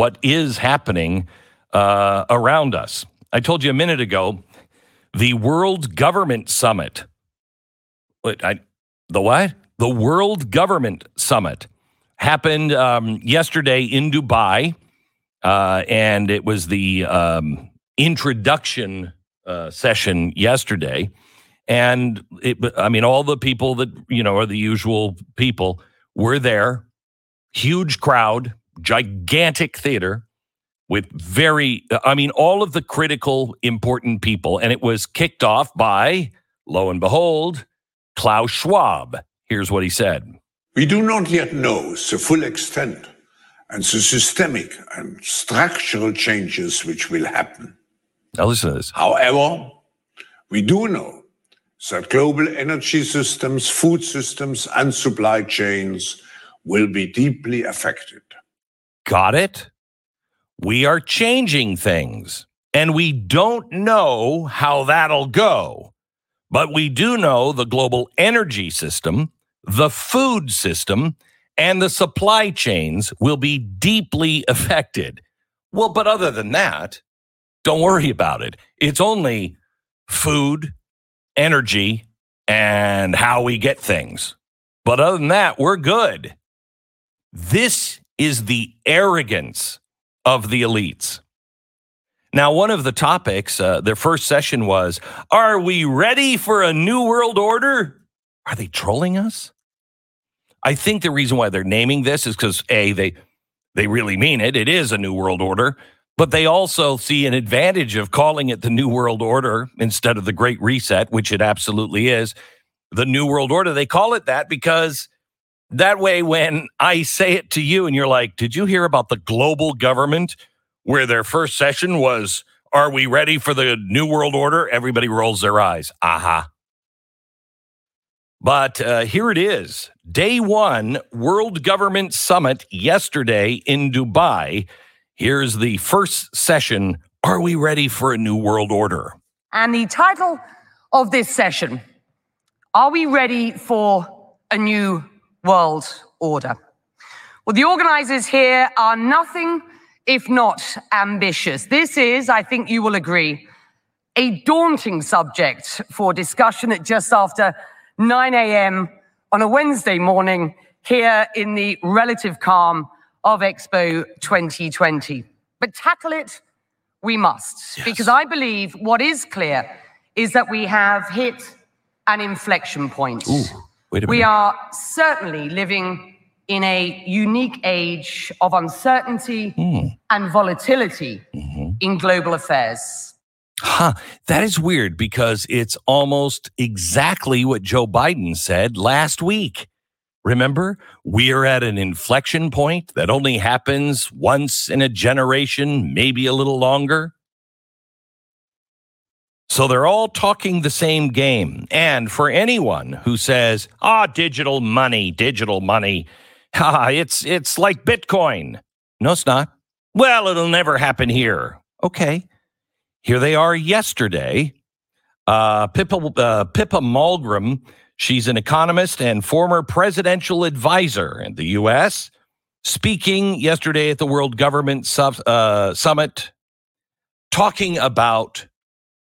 what is happening uh, around us. I told you a minute ago the World Government Summit. What, I, the what? The World Government Summit happened um, yesterday in Dubai, uh, and it was the um, introduction uh, session yesterday. And it, I mean, all the people that you know are the usual people were there. Huge crowd, gigantic theater with very, I mean, all of the critical, important people. And it was kicked off by, lo and behold, Klaus Schwab. Here's what he said We do not yet know the full extent and the systemic and structural changes which will happen. Now, listen to this. However, we do know that global energy systems, food systems, and supply chains will be deeply affected. Got it? We are changing things, and we don't know how that'll go. But we do know the global energy system, the food system, and the supply chains will be deeply affected. Well, but other than that, don't worry about it. It's only food, energy, and how we get things. But other than that, we're good. This is the arrogance of the elites. Now, one of the topics, uh, their first session was Are we ready for a new world order? Are they trolling us? I think the reason why they're naming this is because A, they, they really mean it. It is a new world order. But they also see an advantage of calling it the New World Order instead of the Great Reset, which it absolutely is. The New World Order, they call it that because that way, when I say it to you and you're like, Did you hear about the global government where their first session was, Are we ready for the New World Order? Everybody rolls their eyes. Aha. Uh-huh. But uh, here it is day one, World Government Summit yesterday in Dubai. Here's the first session Are we ready for a New World Order? And the title of this session Are we ready for a new world order. Well, the organizers here are nothing if not ambitious. This is, I think you will agree, a daunting subject for discussion at just after 9 a.m. on a Wednesday morning here in the relative calm of Expo 2020. But tackle it we must, yes. because I believe what is clear is that we have hit an inflection point. Ooh. Wait a we are certainly living in a unique age of uncertainty mm. and volatility mm-hmm. in global affairs. Huh. That is weird because it's almost exactly what Joe Biden said last week. Remember, we are at an inflection point that only happens once in a generation, maybe a little longer. So they're all talking the same game. And for anyone who says, ah, digital money, digital money, ah, it's, it's like Bitcoin. No, it's not. Well, it'll never happen here. Okay. Here they are yesterday. Uh, Pippa, uh, Pippa Malmgren, she's an economist and former presidential advisor in the U.S., speaking yesterday at the World Government Sub- uh, Summit, talking about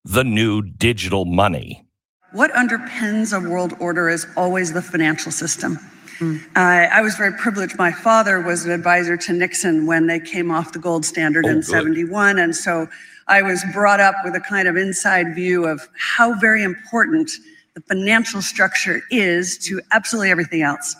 the new digital money. What underpins a world order is always the financial system. Mm. Uh, I was very privileged. My father was an advisor to Nixon when they came off the gold standard oh, in good. 71. And so I was brought up with a kind of inside view of how very important the financial structure is to absolutely everything else.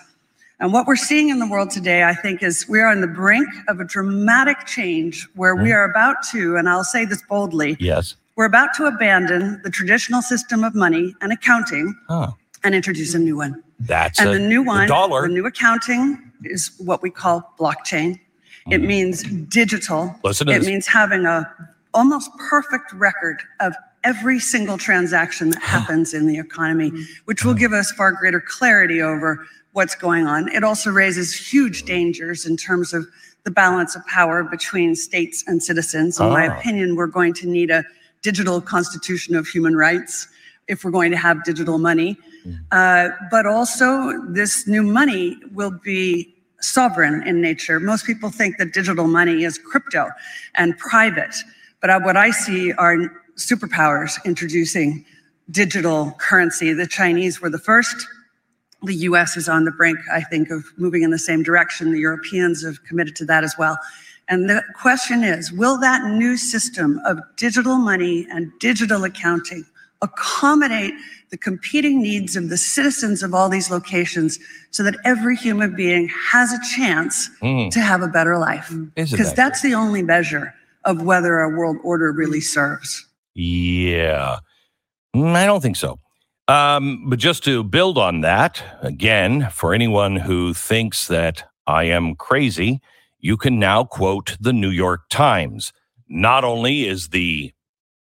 And what we're seeing in the world today, I think, is we are on the brink of a dramatic change where mm. we are about to, and I'll say this boldly, yes. We're about to abandon the traditional system of money and accounting huh. and introduce a new one. That's and the new one, the dollar. The new accounting is what we call blockchain. Mm. It means digital. Listen it this. means having a almost perfect record of every single transaction that happens in the economy, which will give us far greater clarity over what's going on. It also raises huge dangers in terms of the balance of power between states and citizens. In my Ah. opinion, we're going to need a digital constitution of human rights if we're going to have digital money. Uh, but also, this new money will be sovereign in nature. Most people think that digital money is crypto and private, but what I see are superpowers introducing digital currency. The Chinese were the first. The US is on the brink, I think, of moving in the same direction. The Europeans have committed to that as well. And the question is will that new system of digital money and digital accounting accommodate the competing needs of the citizens of all these locations so that every human being has a chance Mm. to have a better life? Because that that's the only measure of whether a world order really serves. Yeah. Mm, I don't think so. Um, but just to build on that, again, for anyone who thinks that I am crazy, you can now quote the New York Times. Not only is the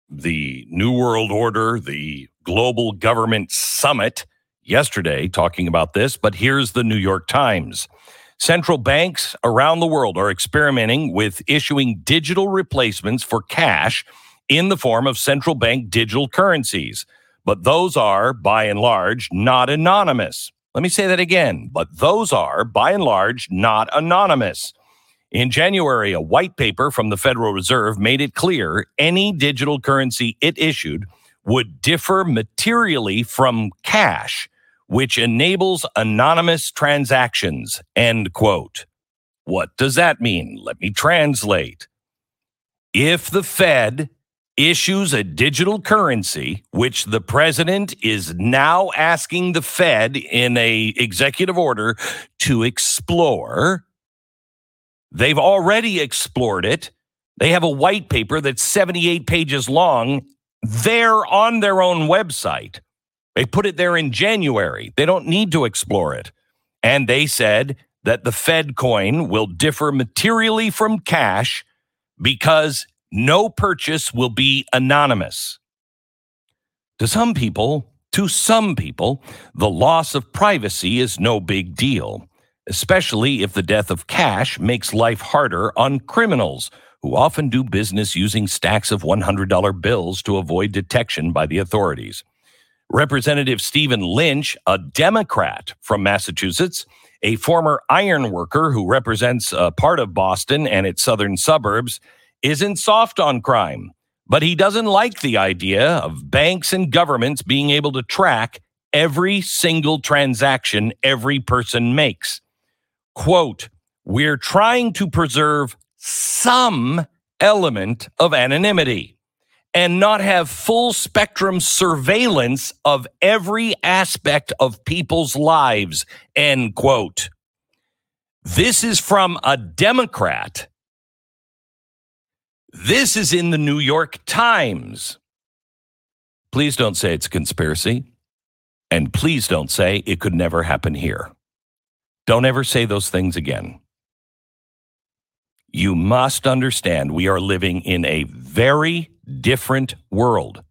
the New World Order, the global government summit yesterday talking about this, but here's the New York Times. Central banks around the world are experimenting with issuing digital replacements for cash in the form of central bank digital currencies. But those are, by and large, not anonymous. Let me say that again. But those are, by and large, not anonymous. In January, a white paper from the Federal Reserve made it clear any digital currency it issued would differ materially from cash, which enables anonymous transactions. End quote. What does that mean? Let me translate. If the Fed issues a digital currency, which the president is now asking the Fed in a executive order to explore, they've already explored it. They have a white paper that's 78 pages long. They're on their own website. They put it there in January. They don't need to explore it. And they said that the Fed coin will differ materially from cash because no purchase will be anonymous. To some people, to some people, the loss of privacy is no big deal, especially if the death of cash makes life harder on criminals who often do business using stacks of $100 bills to avoid detection by the authorities. Representative Stephen Lynch, a Democrat from Massachusetts, a former iron worker who represents a part of Boston and its southern suburbs, isn't soft on crime, but he doesn't like the idea of banks and governments being able to track every single transaction every person makes. Quote, we're trying to preserve some element of anonymity and not have full spectrum surveillance of every aspect of people's lives, end quote. This is from a Democrat. This is in the New York Times. Please don't say it's a conspiracy. And please don't say it could never happen here. Don't ever say those things again. You must understand we are living in a very different world.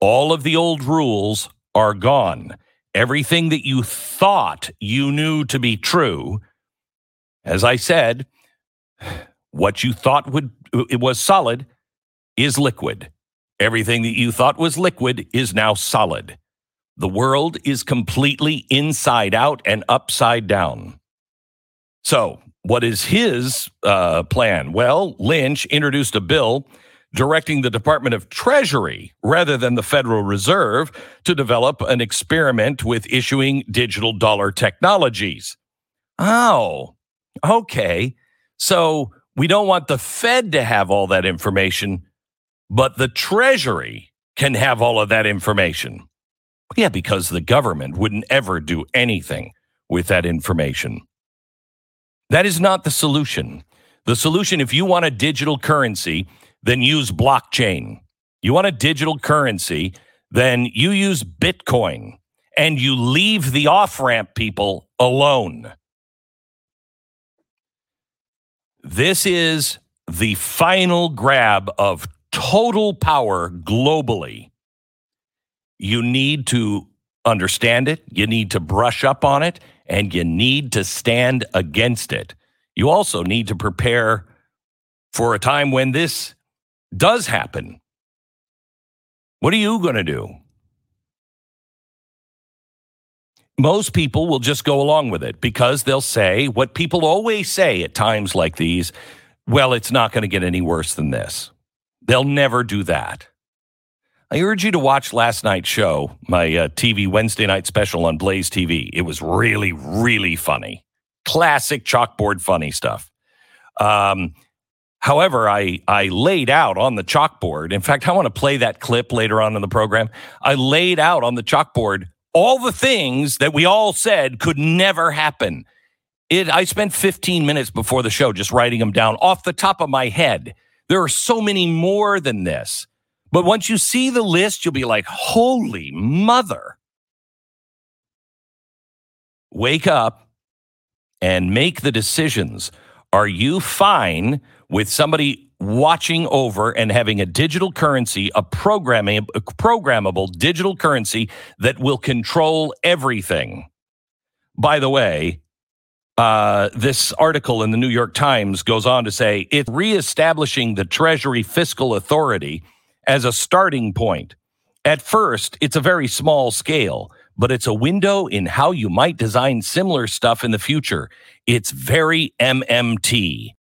All of the old rules are gone. Everything that you thought you knew to be true, as I said, what you thought would it was solid is liquid. Everything that you thought was liquid is now solid. The world is completely inside out and upside down. So, what is his uh, plan? Well, Lynch introduced a bill directing the Department of Treasury rather than the Federal Reserve to develop an experiment with issuing digital dollar technologies. Oh, okay. So we don't want the Fed to have all that information, but the Treasury can have all of that information. Yeah, because the government wouldn't ever do anything with that information. That is not the solution. The solution, if you want a digital currency, then use blockchain. You want a digital currency, then you use Bitcoin and you leave the off ramp people alone. This is the final grab of total power globally You need to understand it, you need to brush up on it, and you need to stand against it. You also need to prepare for a time when this does happen. What are you going to do? Most people will just go along with it because they'll say what people always say at times like these well, it's not going to get any worse than this. They'll never do that. I urge you to watch last night's show, my uh, TV Wednesday night special on Blaze TV. It was really, really funny. Classic chalkboard funny stuff. Um, however, I, I laid out on the chalkboard. In fact, I want to play that clip later on in the program. I laid out on the chalkboard all the things that we all said could never happen. It, I spent 15 minutes before the show just writing them down off the top of my head. There are so many more than this. But once you see the list, you'll be like, holy mother. Wake up and make the decisions. Are you fine with somebody watching over and having a digital currency, a programming, a programmable digital currency that will control everything? By the way, uh, this article in the New York Times goes on to say it's reestablishing the Treasury fiscal authority as a starting point. At first, it's a very small scale, but it's a window in how you might design similar stuff in the future. It's very MMT.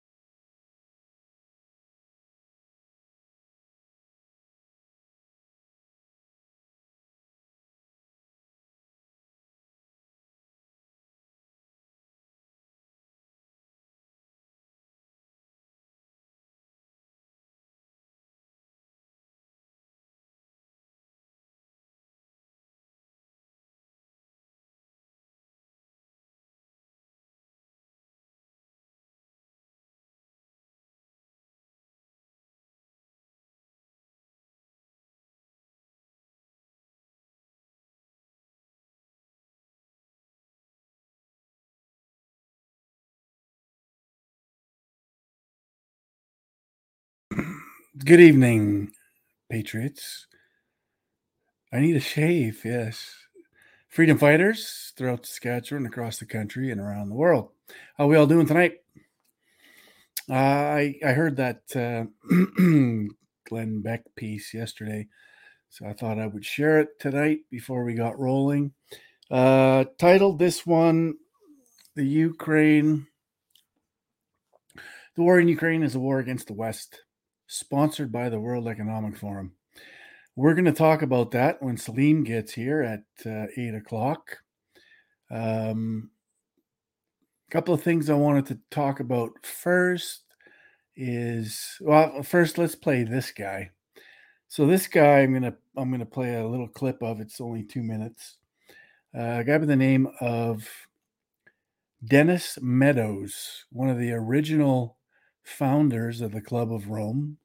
Good evening, Patriots. I need a shave, yes. Freedom fighters throughout Saskatchewan, across the country, and around the world. How we all doing tonight? Uh, I I heard that uh, Glenn Beck piece yesterday, so I thought I would share it tonight before we got rolling. Uh, titled this one, "The Ukraine, the war in Ukraine is a war against the West." Sponsored by the World Economic Forum. We're going to talk about that when Salim gets here at uh, eight o'clock. A um, couple of things I wanted to talk about first is well, first let's play this guy. So this guy, I'm gonna I'm gonna play a little clip of. It's only two minutes. Uh, a guy by the name of Dennis Meadows, one of the original founders of the Club of Rome,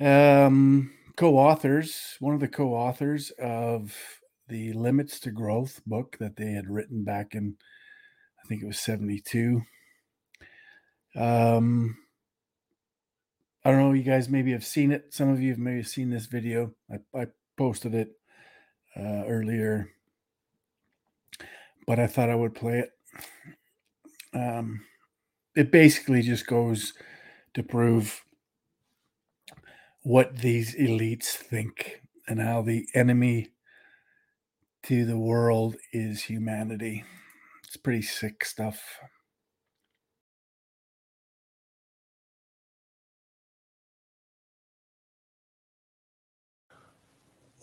um, co-authors, one of the co-authors of the Limits to Growth book that they had written back in, I think it was 72. Um, I don't know, you guys maybe have seen it. Some of you have maybe seen this video. I, I posted it uh, earlier, but I thought I would play it. Um, it basically just goes to prove what these elites think and how the enemy to the world is humanity. It's pretty sick stuff.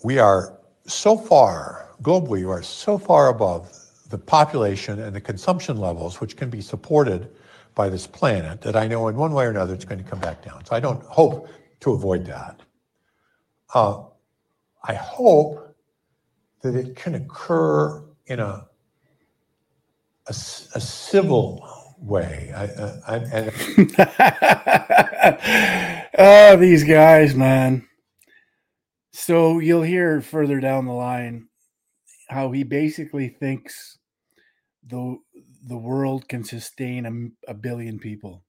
We are so far, globally, we are so far above the population and the consumption levels which can be supported by this planet that I know in one way or another it's going to come back down. So I don't hope to avoid that. Uh, I hope that it can occur in a, a, a civil way. I, I, and oh, these guys, man. So you'll hear further down the line how he basically thinks the the world can sustain a, a billion people.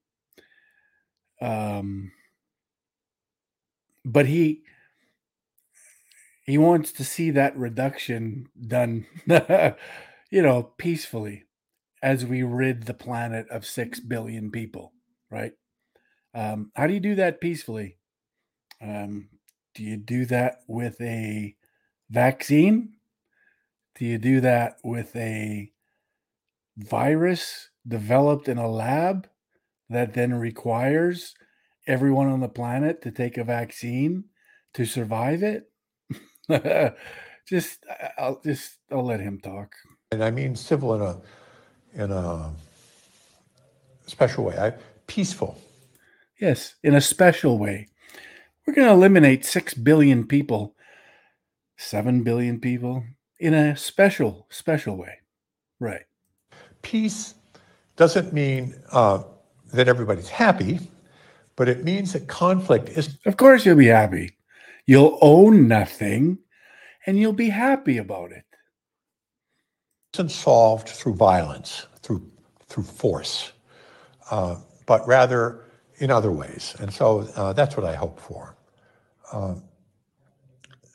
Um, but he he wants to see that reduction done, you know, peacefully as we rid the planet of 6 billion people, right? Um, how do you do that peacefully? Um, do you do that with a vaccine? Do you do that with a virus developed in a lab that then requires everyone on the planet to take a vaccine to survive it? just I'll just I'll let him talk. And I mean civil in a in a special way. I, peaceful. Yes, in a special way. We're going to eliminate 6 billion people, 7 billion people in a special, special way. Right. Peace doesn't mean uh, that everybody's happy, but it means that conflict is. Of course, you'll be happy. You'll own nothing and you'll be happy about it. it. Isn't solved through violence, through through force, uh, but rather in other ways. And so uh, that's what I hope for. Uh,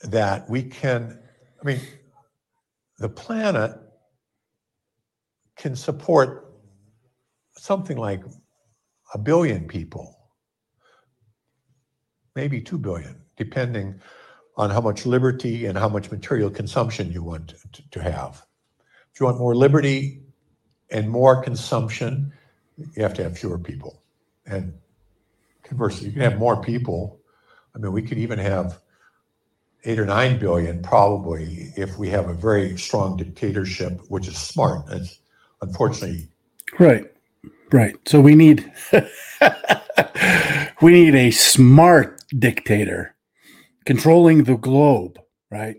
that we can, I mean, the planet can support something like a billion people, maybe two billion depending on how much liberty and how much material consumption you want to, to have. If you want more liberty and more consumption, you have to have fewer people. And conversely, you can have more people. I mean, we could even have eight or nine billion probably if we have a very strong dictatorship, which is smart. It's unfortunately right, right. So we need we need a smart dictator controlling the globe, right?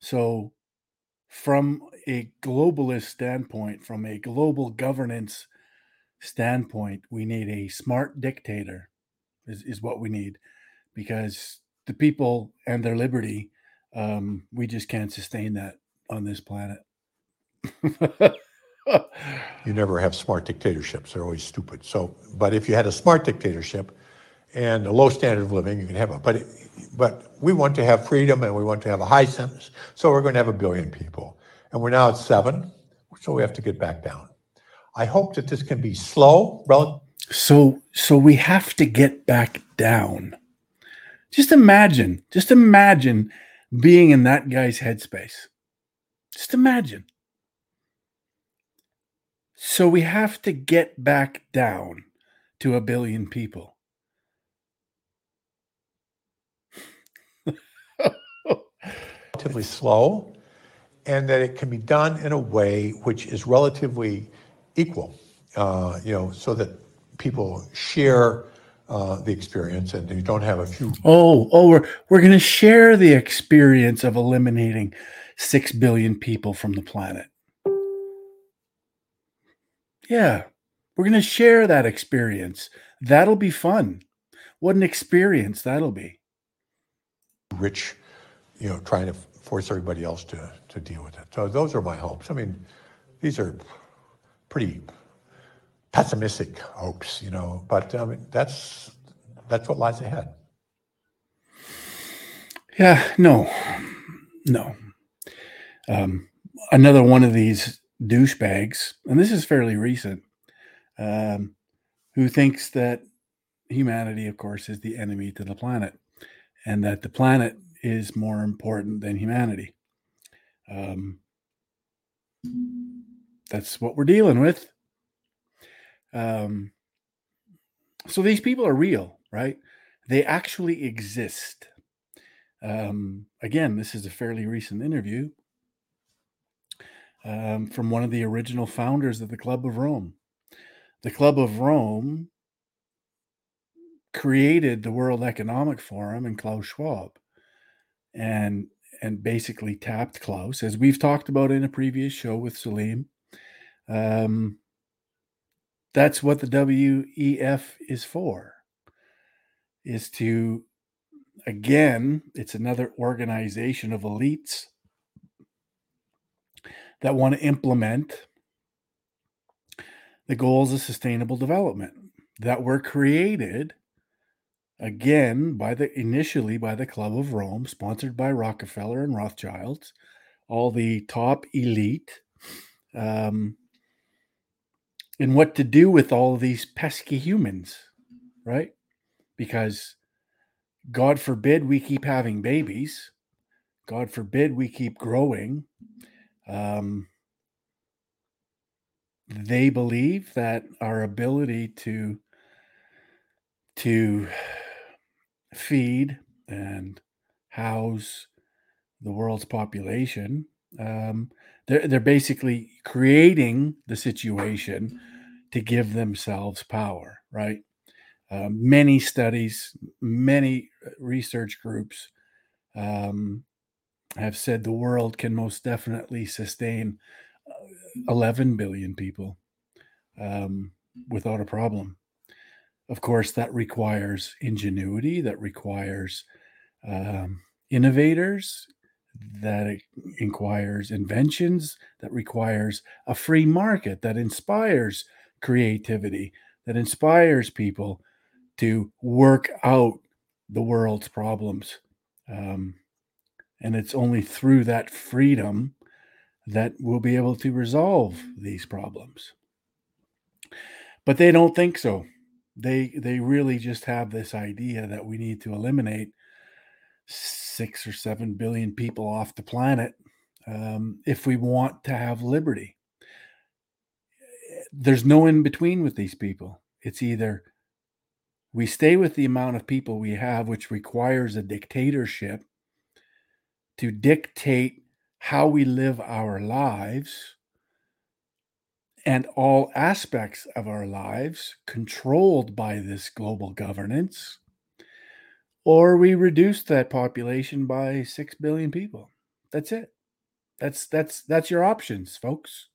So, from a globalist standpoint, from a global governance standpoint, we need a smart dictator, is, is what we need, because the people and their liberty, um, we just can't sustain that on this planet. you never have smart dictatorships; they're always stupid. So, but if you had a smart dictatorship and a low standard of living, you can have it. But but we want to have freedom and we want to have a high sentence. So we're going to have a billion people. And we're now at seven. So we have to get back down. I hope that this can be slow. Rel- so so we have to get back down. Just imagine, just imagine being in that guy's headspace. Just imagine. So we have to get back down to a billion people. Relatively slow and that it can be done in a way which is relatively equal, uh, you know, so that people share uh, the experience and you don't have a few. Oh, oh, we're, we're going to share the experience of eliminating 6 billion people from the planet. Yeah, we're going to share that experience. That'll be fun. What an experience that'll be. Rich, you know, trying to force everybody else to, to deal with it. So those are my hopes. I mean, these are pretty pessimistic hopes, you know, but I mean, that's that's what lies ahead. Yeah, no, no. Um, another one of these douchebags, and this is fairly recent, um, who thinks that humanity, of course, is the enemy to the planet, and that the planet is more important than humanity. Um, that's what we're dealing with. Um, so these people are real, right? They actually exist. Um, again, this is a fairly recent interview um, from one of the original founders of the Club of Rome. The Club of Rome created the World Economic Forum and Klaus Schwab and and basically tapped Klaus, as we've talked about in a previous show with Salim. Um, that's what the WEF is for. Is to again, it's another organization of elites that want to implement the goals of sustainable development that were created again by the initially by the Club of Rome, sponsored by Rockefeller and Rothschilds, all the top elite, um, and what to do with all these pesky humans, right? Because God forbid we keep having babies. God forbid we keep growing. Um, they believe that our ability to to feed and house the world's population um, they're, they're basically creating the situation to give themselves power right uh, many studies many research groups um, have said the world can most definitely sustain uh, 11 billion people um, without a problem. Of course, that requires ingenuity, that requires um, innovators, that requires inventions, that requires a free market, that inspires creativity, that inspires people to work out the world's problems. Um, and it's only through that freedom that we'll be able to resolve these problems. But they don't think so. They they really just have this idea that we need to eliminate six or seven billion people off the planet um, if we want to have liberty. There's no in between with these people. It's either we stay with the amount of people we have, which requires a dictatorship to dictate how we live our lives and all aspects of our lives controlled by this global governance, or we reduce that population by 6 billion people. That's it. That's that's that's your options, folks.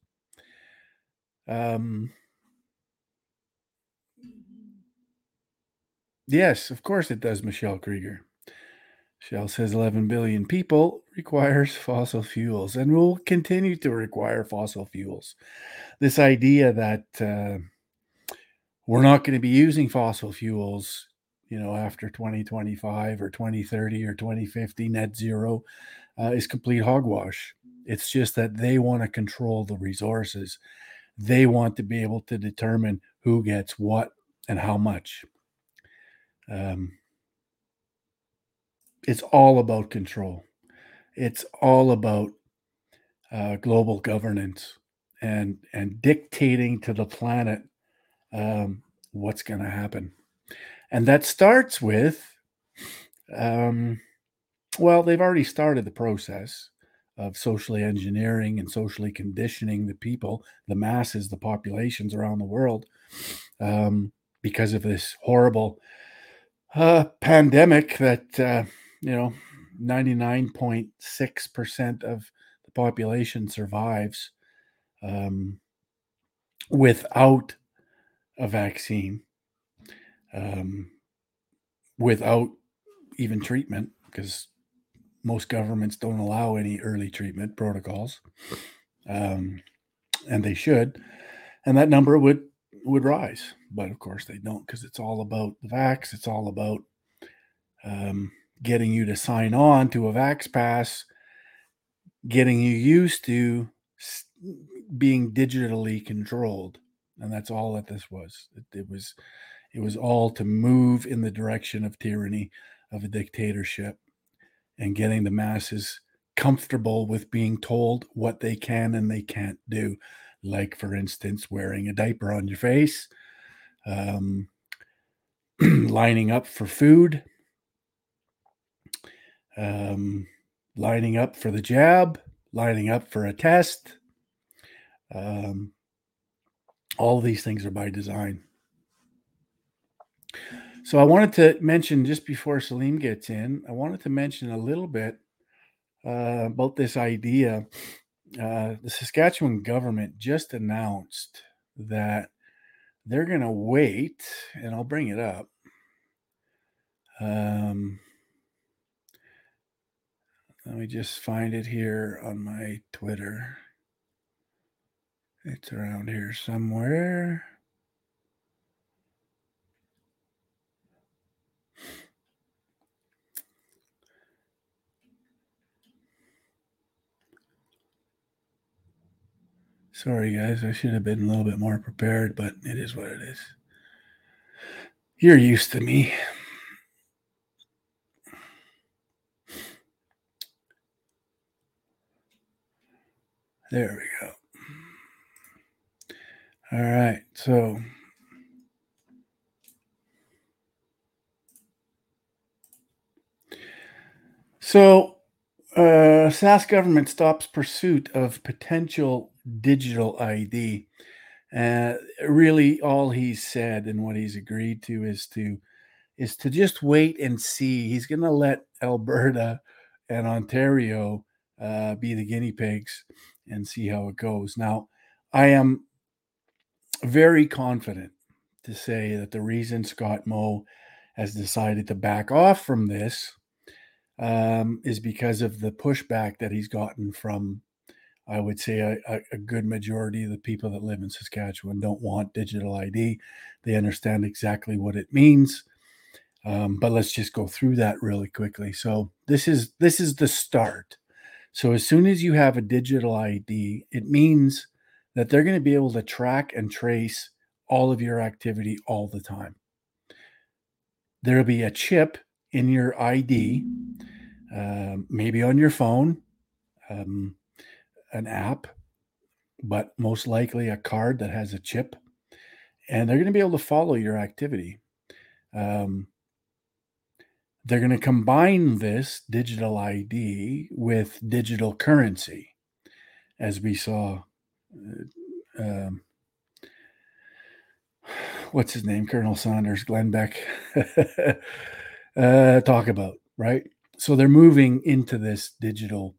Um Yes, of course it does, Michelle Krieger. Shell says 11 billion people requires fossil fuels and will continue to require fossil fuels. This idea that uh, we're not going to be using fossil fuels, you know, after 2025 or 2030 or 2050 net zero uh, is complete hogwash. It's just that they want to control the resources. They want to be able to determine who gets what and how much. Um, it's all about control. It's all about uh, global governance and and dictating to the planet um, what's going to happen, and that starts with, um, well, they've already started the process of socially engineering and socially conditioning the people, the masses, the populations around the world, um, because of this horrible uh, pandemic that uh, you know, 99.6% of the population survives um, without a vaccine, um, without even treatment, because most governments don't allow any early treatment protocols, um, and they should. And that number would would rise, but of course they don't, because it's all about the vax. It's all about um, getting you to sign on to a Vax Pass, getting you used to being digitally controlled. And that's all that this was. It, it was it was all to move in the direction of tyranny, of a dictatorship, and getting the masses comfortable with being told what they can and they can't do. Like, for instance, wearing a diaper on your face, um, lining up for food, um, lining up for the jab, lining up for a test. Um, all these things are by design. So I wanted to mention just before Salim gets in, I wanted to mention a little bit uh, about this idea. Uh, the Saskatchewan government just announced that they're going to wait, and I'll bring it up. Um, let me just find it here on my Twitter. It's around here somewhere. Sorry, guys. I should have been a little bit more prepared, but it is what it is. You're used to me. There we go. All right. So So uh Sask government stops pursuit of potential digital ID. Uh really all he's said and what he's agreed to is to is to just wait and see. He's going to let Alberta and Ontario uh, be the guinea pigs and see how it goes. Now, I am very confident to say that the reason Scott Moe has decided to back off from this um, is because of the pushback that he's gotten from, I would say, a, a, good majority of the people that live in Saskatchewan don't want digital ID. They understand exactly what it means. Um, but let's just go through that really quickly. So this is this is the start. So as soon as you have a digital ID, it means that they're going to be able to track and trace all of your activity all the time. There'll be a chip in your ID, uh, maybe on your phone, um, an app, but most likely a card that has a chip, and they're going to be able to follow your activity. Um, they're going to combine this digital ID with digital currency, as we saw. Uh, um, what's his name? Colonel Saunders, Glenn Beck, uh, talk about, right? So they're moving into this digital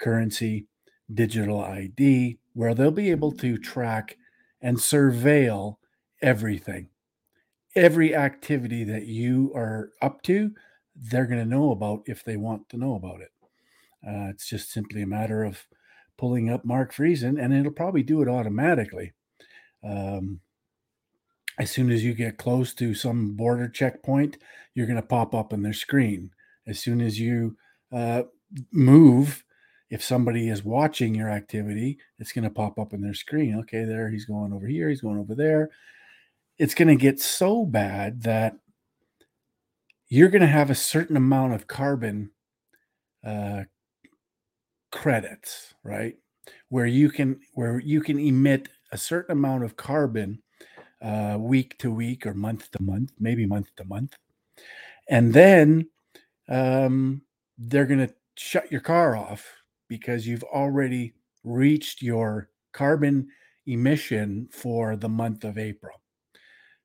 currency, digital ID, where they'll be able to track and surveil everything. Every activity that you are up to, they're going to know about if they want to know about it. Uh, it's just simply a matter of pulling up Mark Friesen, and it'll probably do it automatically. Um, as soon as you get close to some border checkpoint, you're going to pop up on their screen. As soon as you uh, move, if somebody is watching your activity, it's going to pop up on their screen. Okay, there, he's going over here, he's going over there. It's going to get so bad that you're going to have a certain amount of carbon uh, credits, right? Where you can where you can emit a certain amount of carbon uh, week to week or month to month, maybe month to month, and then um, they're going to shut your car off because you've already reached your carbon emission for the month of April.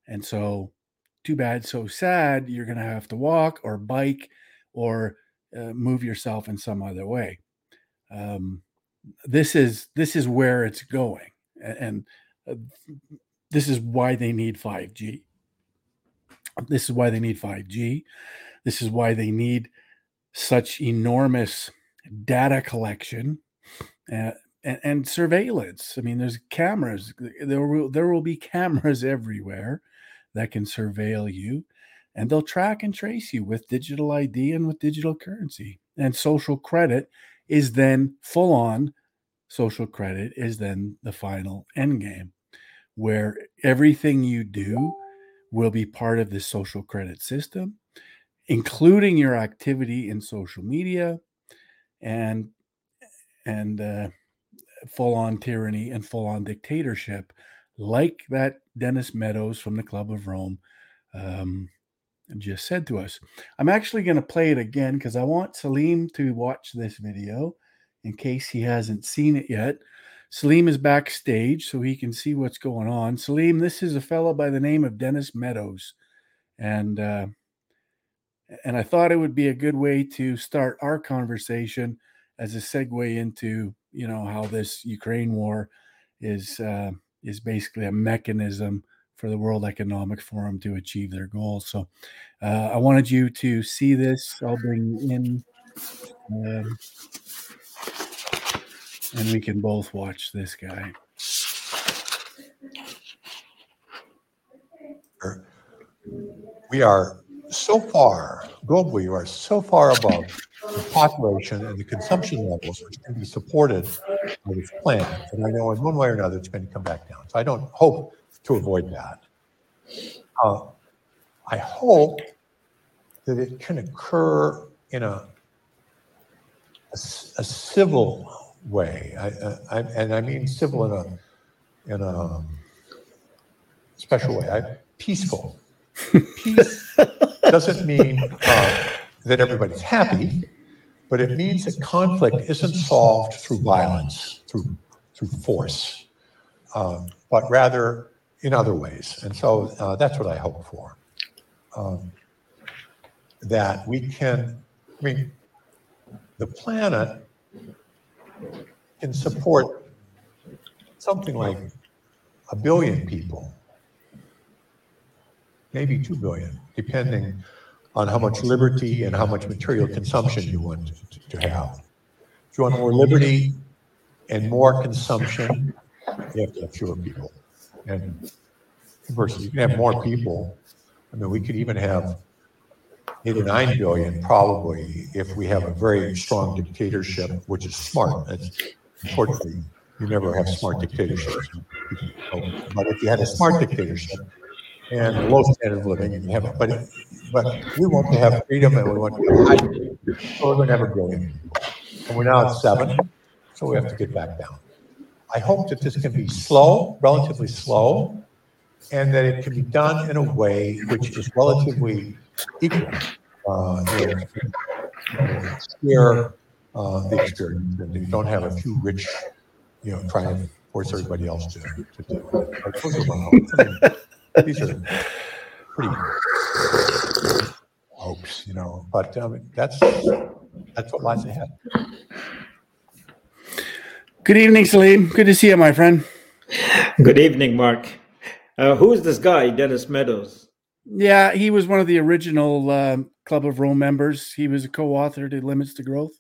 And so too bad, so sad. You're going to have to walk or bike or uh, move yourself in some other way. Um, this is this is where it's going, and, and uh, this is why they need 5G. This is why they need 5G. This is why they need such enormous data collection uh, and, and, surveillance. I mean, there's cameras. There will there will be cameras everywhere that can surveil you and they'll track and trace you with digital ID and with digital currency. And social credit is then full on social credit is then the final end game where everything you do will be part of the social credit system including your activity in social media and and uh, full on tyranny and full on dictatorship like that Dennis Meadows from the Club of Rome um, just said to us. I'm actually going to play it again because I want Salim to watch this video in case he hasn't seen it yet. Salim is backstage so he can see what's going on. Salim, this is a fellow by the name of Dennis Meadows. And uh, and I thought it would be a good way to start our conversation as a segue into you know how this Ukraine war is uh, is basically a mechanism for the World Economic Forum to achieve their goals. So uh, I wanted you to see this. I'll bring in, um, and we can both watch this guy. We are so far, globally, we are so far above population and the consumption levels which can be supported by this plan. And I know in one way or another it's going to come back down. So I don't hope to avoid that. Uh, I hope that it can occur in a, a, a civil way. I, I, and I mean civil in a, in a special way, I, peaceful. Peace doesn't mean uh, that everybody's happy, but it means that conflict isn't solved through violence, through, through force, um, but rather in other ways. And so uh, that's what I hope for. Um, that we can, I mean, the planet can support something like a billion people, maybe two billion, depending on how much liberty and how much material consumption you want to, have. If you want more liberty and more consumption, you have to have fewer people. And conversely, you can have more people. I mean, we could even have eight or nine billion probably if we have a very strong dictatorship, which is smart. That's unfortunately, you never have smart dictatorships. But if you had a smart dictatorship and a low standard of living, and you have, but but we want to have freedom and we want to have high, so we're going to have a billion. And we're now at seven, so we have to get back down. I hope that this can be slow, relatively slow, and that it can be done in a way which is relatively equal. Uh, share uh, the experience, and you don't have a few rich, you know, trying to force everybody else to, to do it. These are pretty hopes, you know, but um, that's that's what lies ahead. Good evening, Salim. Good to see you, my friend. Good evening, Mark. Uh, who is this guy, Dennis Meadows? Yeah, he was one of the original um, Club of Rome members. He was a co-author to Limits to Growth.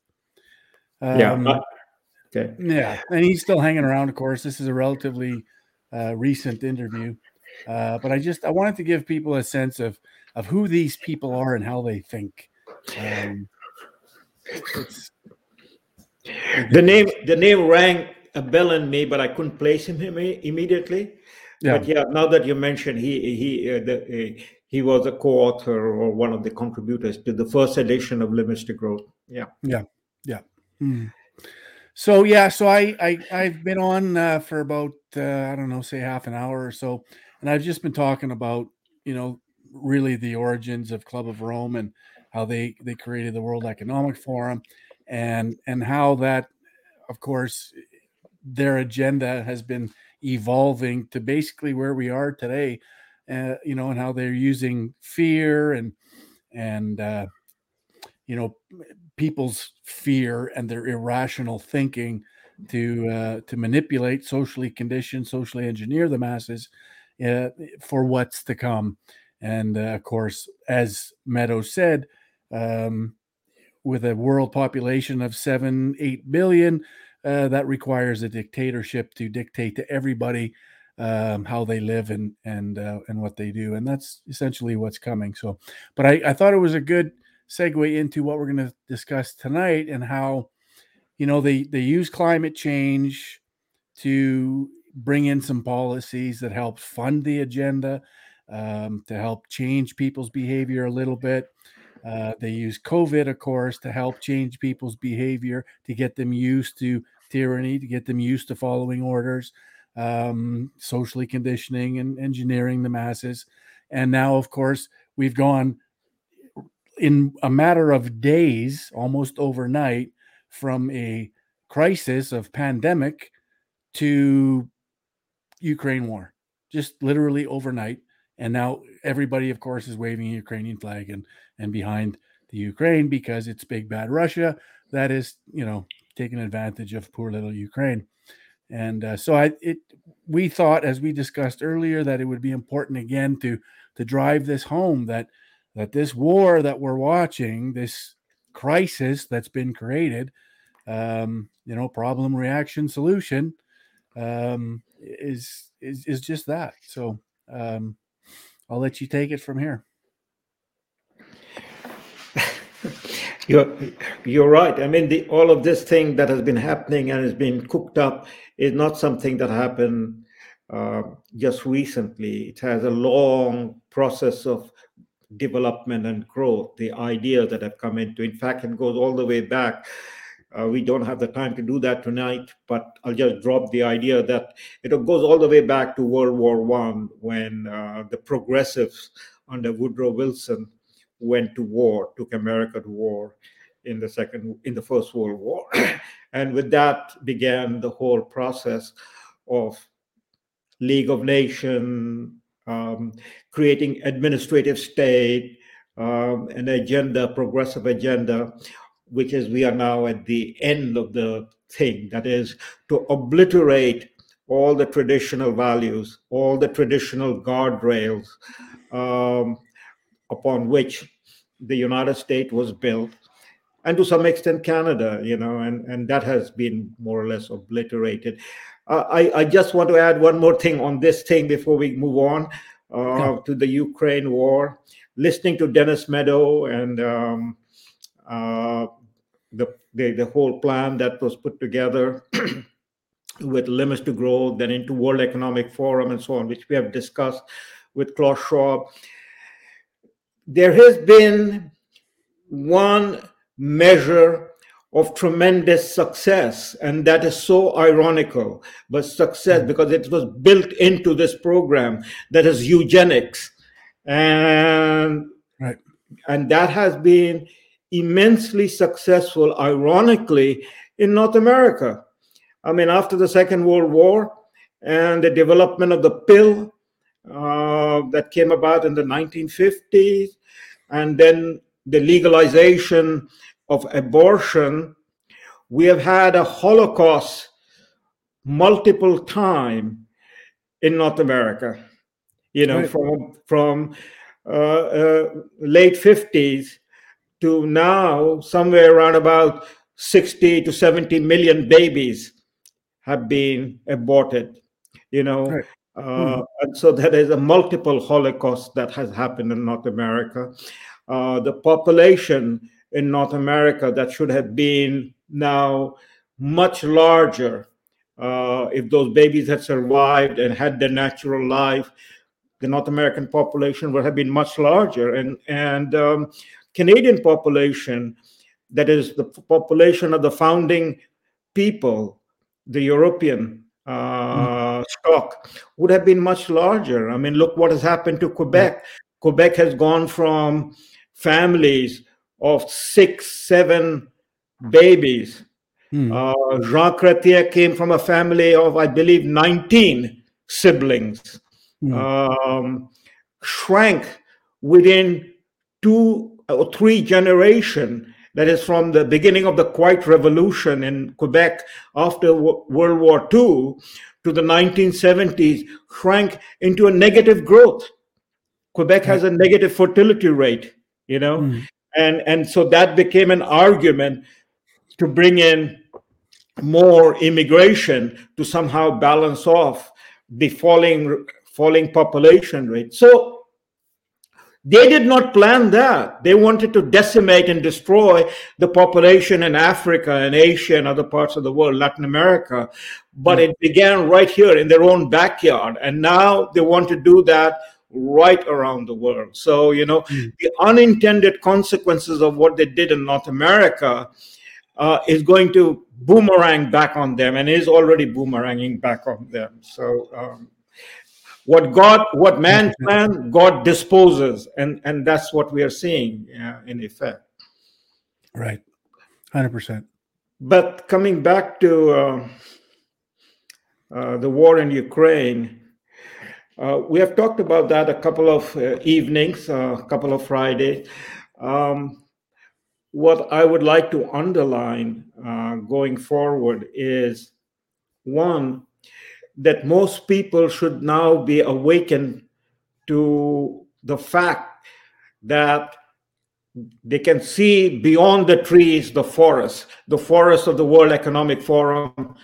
Um, yeah. Uh, okay. Yeah, and he's still hanging around. Of course, this is a relatively uh, recent interview, uh, but I just I wanted to give people a sense of of who these people are and how they think. Um, the name the name rang a bell in me, but I couldn't place him immediately. Yeah. But yeah, now that you mentioned he he uh, the, uh, he was a co-author or one of the contributors to the first edition of Limits to Growth. Yeah. Yeah. Yeah. Hmm. So yeah, so I I I've been on uh, for about uh, I don't know, say half an hour or so, and I've just been talking about you know really the origins of Club of Rome and how they they created the World Economic Forum, and and how that, of course, their agenda has been evolving to basically where we are today, uh, you know, and how they're using fear and and uh, you know people's fear and their irrational thinking to uh, to manipulate socially conditioned, socially engineer the masses uh, for what's to come. And uh, of course, as Meadows said, um, with a world population of seven, eight billion, uh, that requires a dictatorship to dictate to everybody um, how they live and and uh, and what they do, and that's essentially what's coming. So, but I, I thought it was a good segue into what we're going to discuss tonight and how you know they they use climate change to bring in some policies that help fund the agenda um, to help change people's behavior a little bit uh, they use covid of course to help change people's behavior to get them used to tyranny to get them used to following orders, um, socially conditioning and engineering the masses. And now, of course, we've gone in a matter of days, almost overnight, from a crisis of pandemic to Ukraine war, just literally overnight. And now everybody, of course, is waving a Ukrainian flag and and behind the Ukraine because it's big bad Russia that is, you know, taking advantage of poor little Ukraine. And uh, so I it we thought as we discussed earlier that it would be important again to to drive this home that that this war that we're watching, this crisis that's been created, um, you know, problem reaction solution um, is is is just that. So um, I'll let you take it from here. You're, you're right. I mean, the, all of this thing that has been happening and has been cooked up is not something that happened uh, just recently. It has a long process of development and growth, the ideas that have come into. In fact, it goes all the way back. Uh, we don't have the time to do that tonight, but I'll just drop the idea that it goes all the way back to World War One when uh, the progressives under Woodrow Wilson went to war, took America to war in the second, in the First World War, and with that began the whole process of League of Nations, um, creating administrative state, um, an agenda, progressive agenda, which is we are now at the end of the thing. That is to obliterate all the traditional values, all the traditional guardrails um, upon which the United States was built, and to some extent Canada, you know, and, and that has been more or less obliterated. Uh, I, I just want to add one more thing on this thing before we move on uh, to the Ukraine war. Listening to Dennis Meadow and um, the, the, the whole plan that was put together with limits to growth, then into World Economic Forum and so on, which we have discussed with Klaus Schwab. There has been one measure of tremendous success. And that is so ironical, but success mm. because it was built into this program that is eugenics. And, right. and that has been immensely successful, ironically, in North America. I mean, after the Second World War and the development of the pill uh, that came about in the 1950s, and then the legalization of abortion, we have had a Holocaust multiple time in North America. You know, right. from from uh, uh, late fifties to now, somewhere around about sixty to seventy million babies have been aborted. You know, right. uh, mm-hmm. and so there is a multiple Holocaust that has happened in North America. Uh, the population in North America that should have been now much larger. Uh, if those babies had survived and had their natural life, the North American population would have been much larger. And and um, Canadian population, that is the population of the founding people, the European uh, mm. stock, would have been much larger. I mean, look what has happened to Quebec. Yeah. Quebec has gone from families of six, seven babies. Hmm. Uh, Jean Chrétien came from a family of, I believe, 19 siblings. Hmm. Um, shrank within two or three generation That is from the beginning of the Quiet Revolution in Quebec after w- World War II to the 1970s, shrank into a negative growth. Quebec has a negative fertility rate, you know, mm and and so that became an argument to bring in more immigration to somehow balance off the falling falling population rate. So they did not plan that. They wanted to decimate and destroy the population in Africa and Asia and other parts of the world, Latin America. But mm. it began right here in their own backyard. And now they want to do that right around the world. So, you know, mm. the unintended consequences of what they did in North America uh, is going to boomerang back on them and is already boomeranging back on them. So, um, what God, what man plans, God disposes, and and that's what we are seeing uh, in effect. Right, hundred percent. But coming back to uh, uh, the war in Ukraine, uh, we have talked about that a couple of uh, evenings, uh, a couple of Fridays. Um, what I would like to underline uh, going forward is one, that most people should now be awakened to the fact that they can see beyond the trees the forest, the forest of the World Economic Forum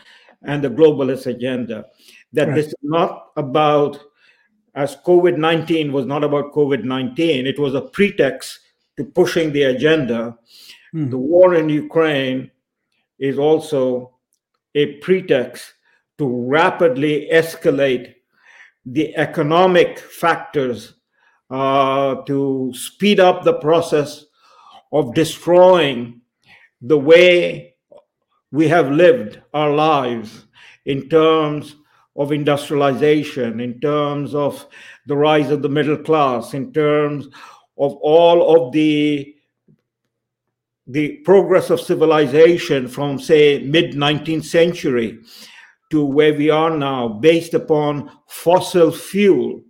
and the globalist agenda. That right. this is not about as COVID 19 was not about COVID 19, it was a pretext to pushing the agenda. mm. the war in Ukraine is also a pretext to rapidly escalate the economic factors uh, to speed up the process of destroying the way we have lived our lives in terms of industrialization, in terms of the rise of the middle class, in terms of all of the the progress of civilization from say mid 19th century to where we are now based upon fossil fuel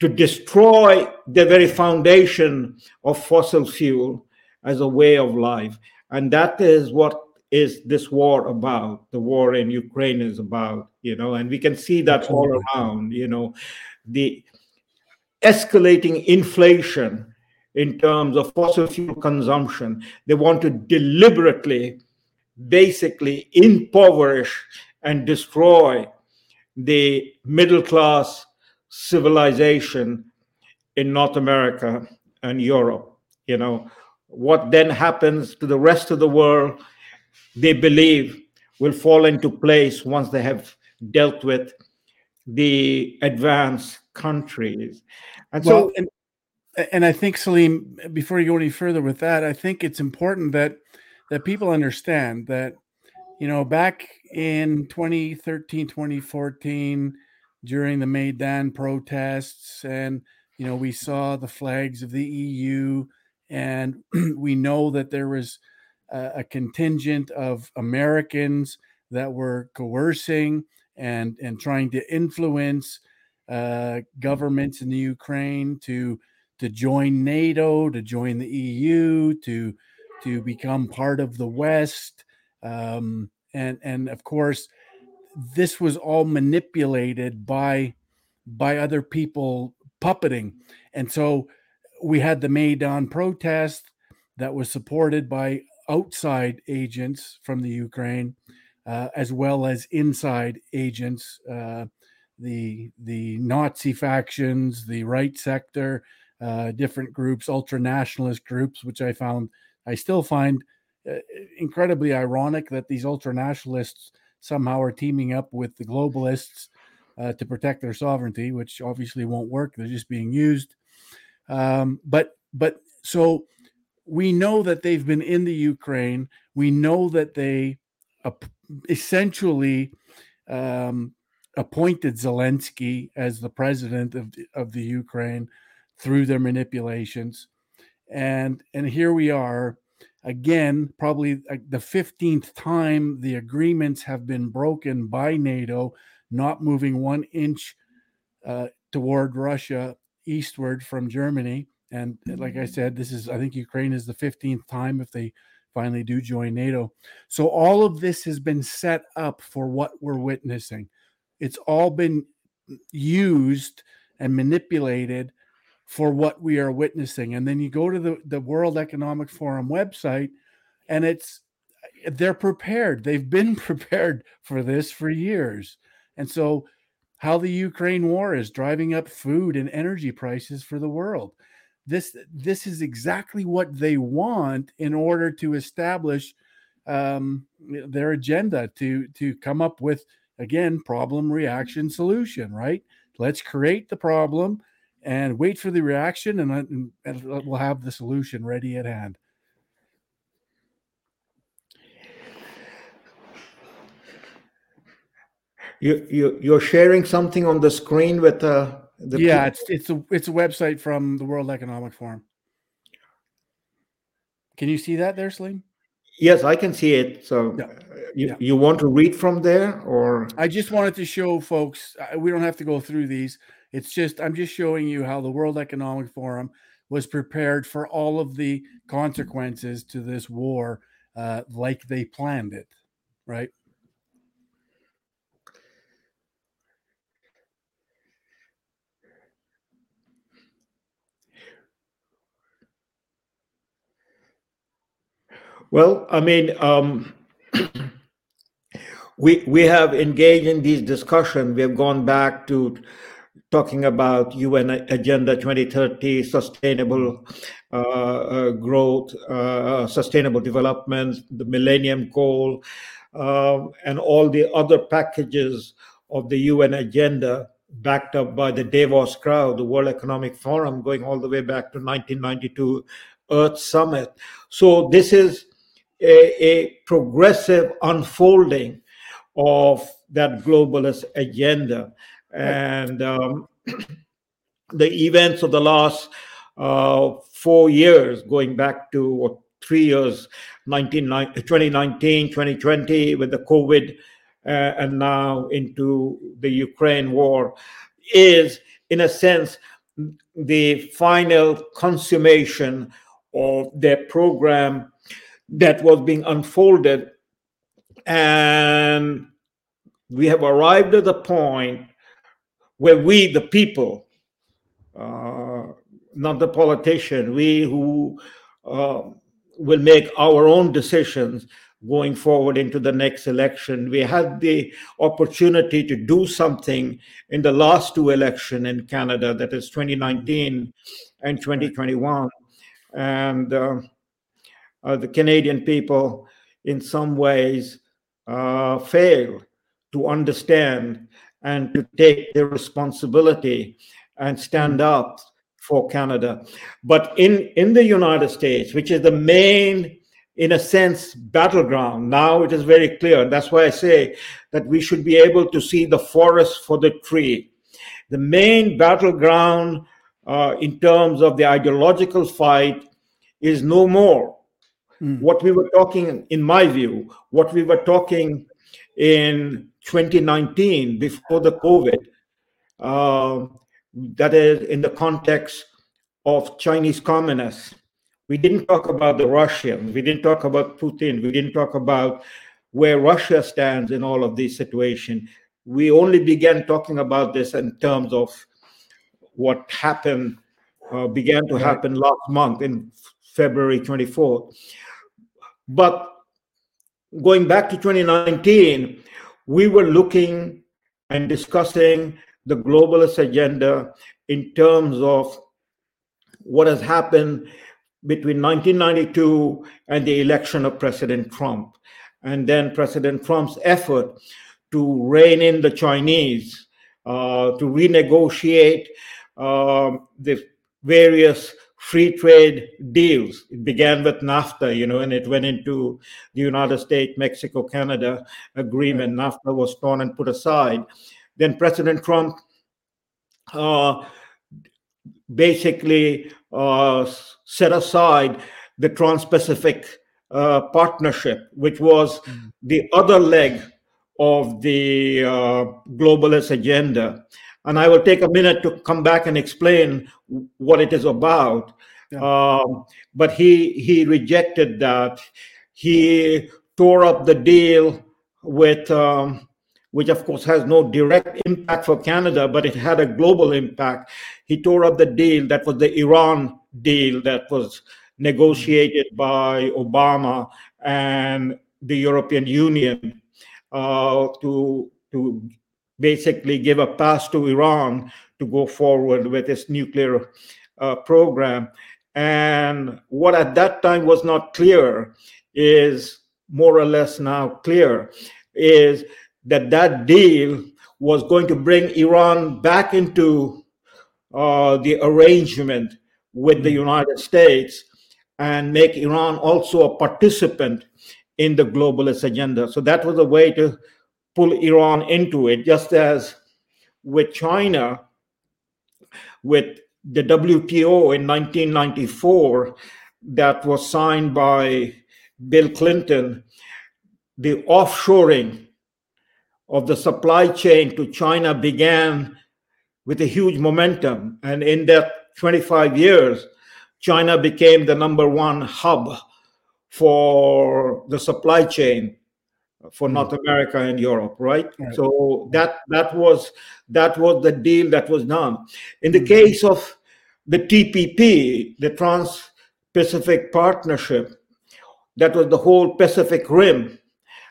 to destroy the very foundation of fossil fuel as a way of life. And that is what is this war about the war in ukraine is about you know and we can see that all around you know the escalating inflation in terms of fossil fuel consumption. They want to deliberately basically impoverish and destroy the middle class civilization in north america and europe you know what then happens to the rest of the world they believe will fall into place once they have dealt with the advanced countries. And well, so, and, and I think Salim, before you go any further with that, I think it's important that that people understand that you know back in 2013 2014 during the Maidan protests and you know we saw the flags of the EU and we know that there was a, a contingent of Americans that were coercing and and trying to influence uh, governments in the Ukraine to to join NATO, to join the EU, to to become part of the West, um, and and of course, this was all manipulated by by other people puppeting, and so we had the Maidan protest that was supported by outside agents from the Ukraine, uh, as well as inside agents, uh, the the Nazi factions, the right sector, uh, different groups, ultra nationalist groups, which I found I still find incredibly ironic that these ultra nationalists somehow are teaming up with the globalists uh, to protect their sovereignty, which obviously won't work. They're just being used. Um, but but so we know that they've been in the Ukraine. We know that they uh, essentially um, appointed Zelensky as the president of the, of the Ukraine through their manipulations, and and here we are again, probably the fifteenth time the agreements have been broken by NATO, not moving one inch uh, toward Russia eastward from Germany. And like I said, this is, I think Ukraine is the 15th time if they finally do join NATO. So all of this has been set up for what we're witnessing. It's all been used and manipulated for what we are witnessing. And then you go to the, the World Economic Forum website and it's, they're prepared. They've been prepared for this for years. And so how the Ukraine war is driving up food and energy prices for the world. This this is exactly what they want in order to establish um, their agenda to to come up with again problem reaction solution. Right? Let's create the problem and wait for the reaction, and, and we'll have the solution ready at hand. You, you you're sharing something on the screen with uh, the yeah people? it's it's a it's a website from the World Economic Forum. Can you see that there, Salim? Yes, I can see it. So yeah. you yeah. you want to read from there or I just wanted to show folks uh, we don't have to go through these. It's just I'm just showing you how the World Economic Forum was prepared for all of the consequences to this war uh, like they planned it, right? Well, I mean, um, we we have engaged in these discussions. We have gone back to talking about UN Agenda 2030, sustainable uh, uh, growth, uh, sustainable development, the Millennium Goal, um, and all the other packages of the UN agenda backed up by the Davos crowd, the World Economic Forum, going all the way back to 1992 Earth Summit. So this is a, a progressive unfolding of that globalist agenda. And um, the events of the last uh, four years, going back to three years, 2019, 2020, with the COVID, uh, and now into the Ukraine war, is in a sense the final consummation of their program that was being unfolded. And we have arrived at the point where we, the people, uh, not the politician, we who uh, will make our own decisions going forward into the next election. We had the opportunity to do something in the last two election in Canada, that is 2019 and 2021. And uh, uh, the Canadian people, in some ways, uh, fail to understand and to take their responsibility and stand up for Canada. But in, in the United States, which is the main, in a sense, battleground, now it is very clear. And That's why I say that we should be able to see the forest for the tree. The main battleground uh, in terms of the ideological fight is no more. Mm. What we were talking, in my view, what we were talking in 2019 before the COVID, uh, that is in the context of Chinese communists. We didn't talk about the Russians. We didn't talk about Putin. We didn't talk about where Russia stands in all of these situations. We only began talking about this in terms of what happened, uh, began to happen last month in February 24th. But going back to 2019, we were looking and discussing the globalist agenda in terms of what has happened between 1992 and the election of President Trump, and then President Trump's effort to rein in the Chinese, uh, to renegotiate uh, the various free trade deals. It began with NAFTA, you know, and it went into the United States, Mexico, Canada agreement. NAFTA was torn and put aside. Then President Trump uh, basically uh, set aside the Trans Pacific uh, Partnership, which was mm. the other leg of the uh, globalist agenda. And I will take a minute to come back and explain what it is about. Yeah. Um, but he he rejected that. He tore up the deal with um, which of course has no direct impact for Canada, but it had a global impact. He tore up the deal that was the Iran deal that was negotiated by Obama and the European Union uh, to to basically give a pass to Iran to go forward with its nuclear uh, program. And what at that time was not clear is more or less now clear is that that deal was going to bring Iran back into uh, the arrangement with the United States and make Iran also a participant in the globalist agenda. So that was a way to pull Iran into it, just as with China, with the WTO in 1994, that was signed by Bill Clinton, the offshoring of the supply chain to China began with a huge momentum. And in that 25 years, China became the number one hub for the supply chain for North hmm. America and Europe, right? right? So that that was that was the deal that was done. In the mm-hmm. case of the TPP, the Trans-Pacific Partnership, that was the whole Pacific Rim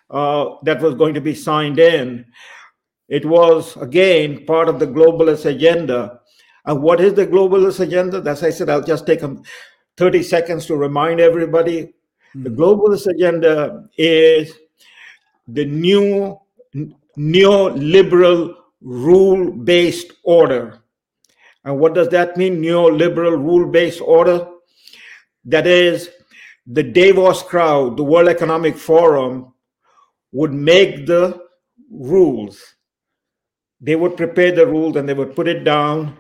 uh, that was going to be signed in. it was again part of the globalist agenda. And what is the globalist agenda? As I said, I'll just take 30 seconds to remind everybody. Mm-hmm. The hmm. globalist agenda is the new neoliberal rule based order. And what does that mean? Neoliberal rule based order? That is, the Davos crowd, the World Economic Forum, would make the rules. They would prepare the rules and they would put it down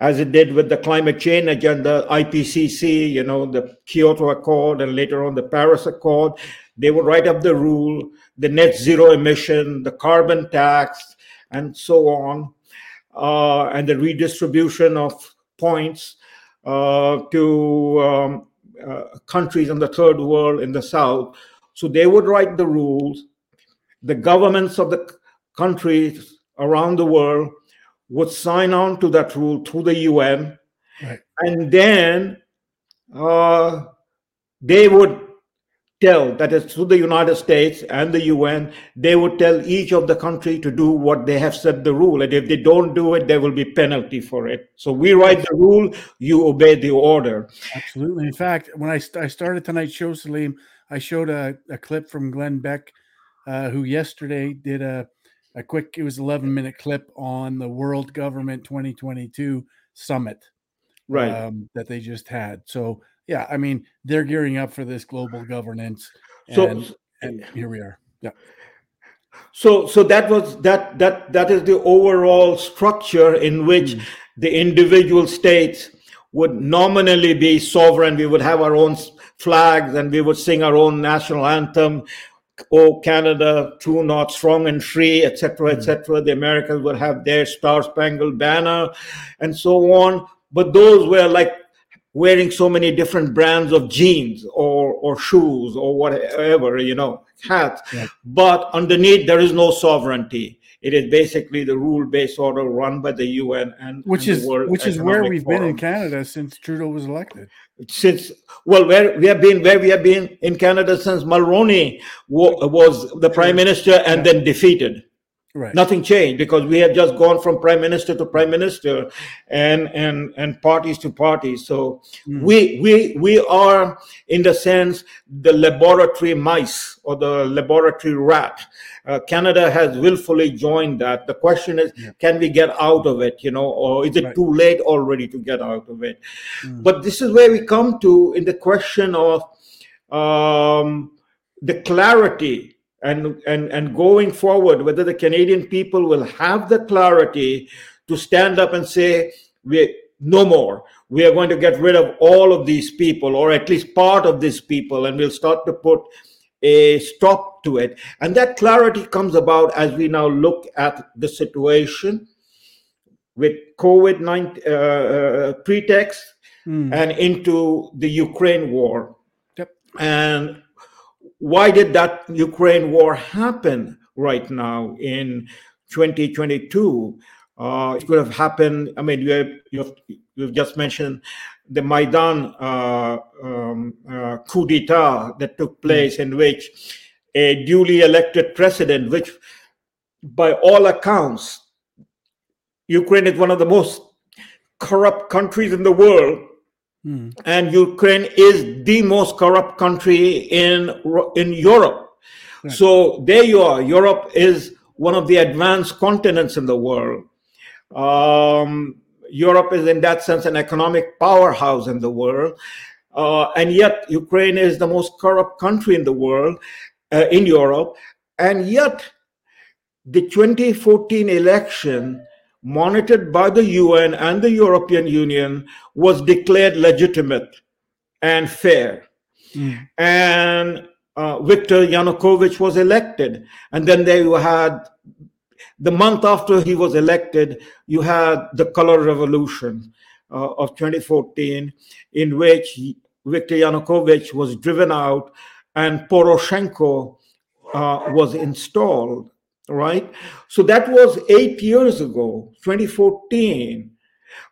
as it did with the climate change agenda, IPCC, you know, the Kyoto Accord, and later on the Paris Accord. They would write up the rule, the net zero emission, the carbon tax, and so on, uh, and the redistribution of points uh, to um, uh, countries in the third world in the south. So they would write the rules. The governments of the countries around the world would sign on to that rule through the UN, right. and then uh, they would tell that is through the United States and the UN, they would tell each of the country to do what they have set the rule, and if they don't do it, there will be penalty for it. So we write the rule, you obey the order. Absolutely. In fact, when I, I started tonight's show, Salim, I showed a, a clip from Glenn Beck, uh, who yesterday did a a quick it was 11 minute clip on the world government 2022 summit right um, that they just had so yeah i mean they're gearing up for this global governance and, so and here we are. Yeah. So so that was that that that is the overall structure in which mm. the individual states would nominally be sovereign. We would have our own flags and we would sing our own national anthem. Oh canada true north strong and free etc etc mm. the americans would have their star spangled banner and so on. But those were like wearing so many different brands of jeans or or shoes or whatever you know hats yeah. but underneath there is no sovereignty it is basically the rule-based order run by the UN and which and is which is where we've Forum. been in Canada since Trudeau was elected. Since well, where we have been, where we have been in Canada since Mulroney was the prime minister and yeah. then defeated. Right. Nothing changed because we have just gone from prime minister to prime minister and and and parties to parties. So mm. we we we are in the sense the laboratory mice or the laboratory rat. Uh, Canada has willfully joined that. The question is, yeah. can we get out of it? You know, or is it right. too late already to get out of it? Mm. But this is where we come to in the question of um, the clarity and, and, and going forward, whether the Canadian people will have the clarity to stand up and say, we no more. We are going to get rid of all of these people, or at least part of these people, and we'll start to put a stop to it. And that clarity comes about as we now look at the situation with COVID 19 uh, uh, pretext mm. and into the Ukraine war. Yep. And why did that Ukraine war happen right now in 2022? Uh, it could have happened. I mean, you have, you have, you've just mentioned the Maidan uh, um, uh, coup d'etat that took place, mm. in which a duly elected president, which by all accounts, Ukraine is one of the most corrupt countries in the world Mm. And Ukraine is the most corrupt country in in Europe. Right. So there you are. Europe is one of the advanced continents in the world. Um, Europe is, in that sense, an economic powerhouse in the world. Uh, and yet, Ukraine is the most corrupt country in the world, uh, in Europe. And yet, the 2014 election monitored by the UN and the European Union, was declared legitimate and fair. Mm. And uh, Viktor Yanukovych was elected. And then they had, the month after he was elected, you had the color revolution uh, of 2014, in which Viktor Yanukovych was driven out and Poroshenko uh, was installed right? So that was eight years ago, 2014.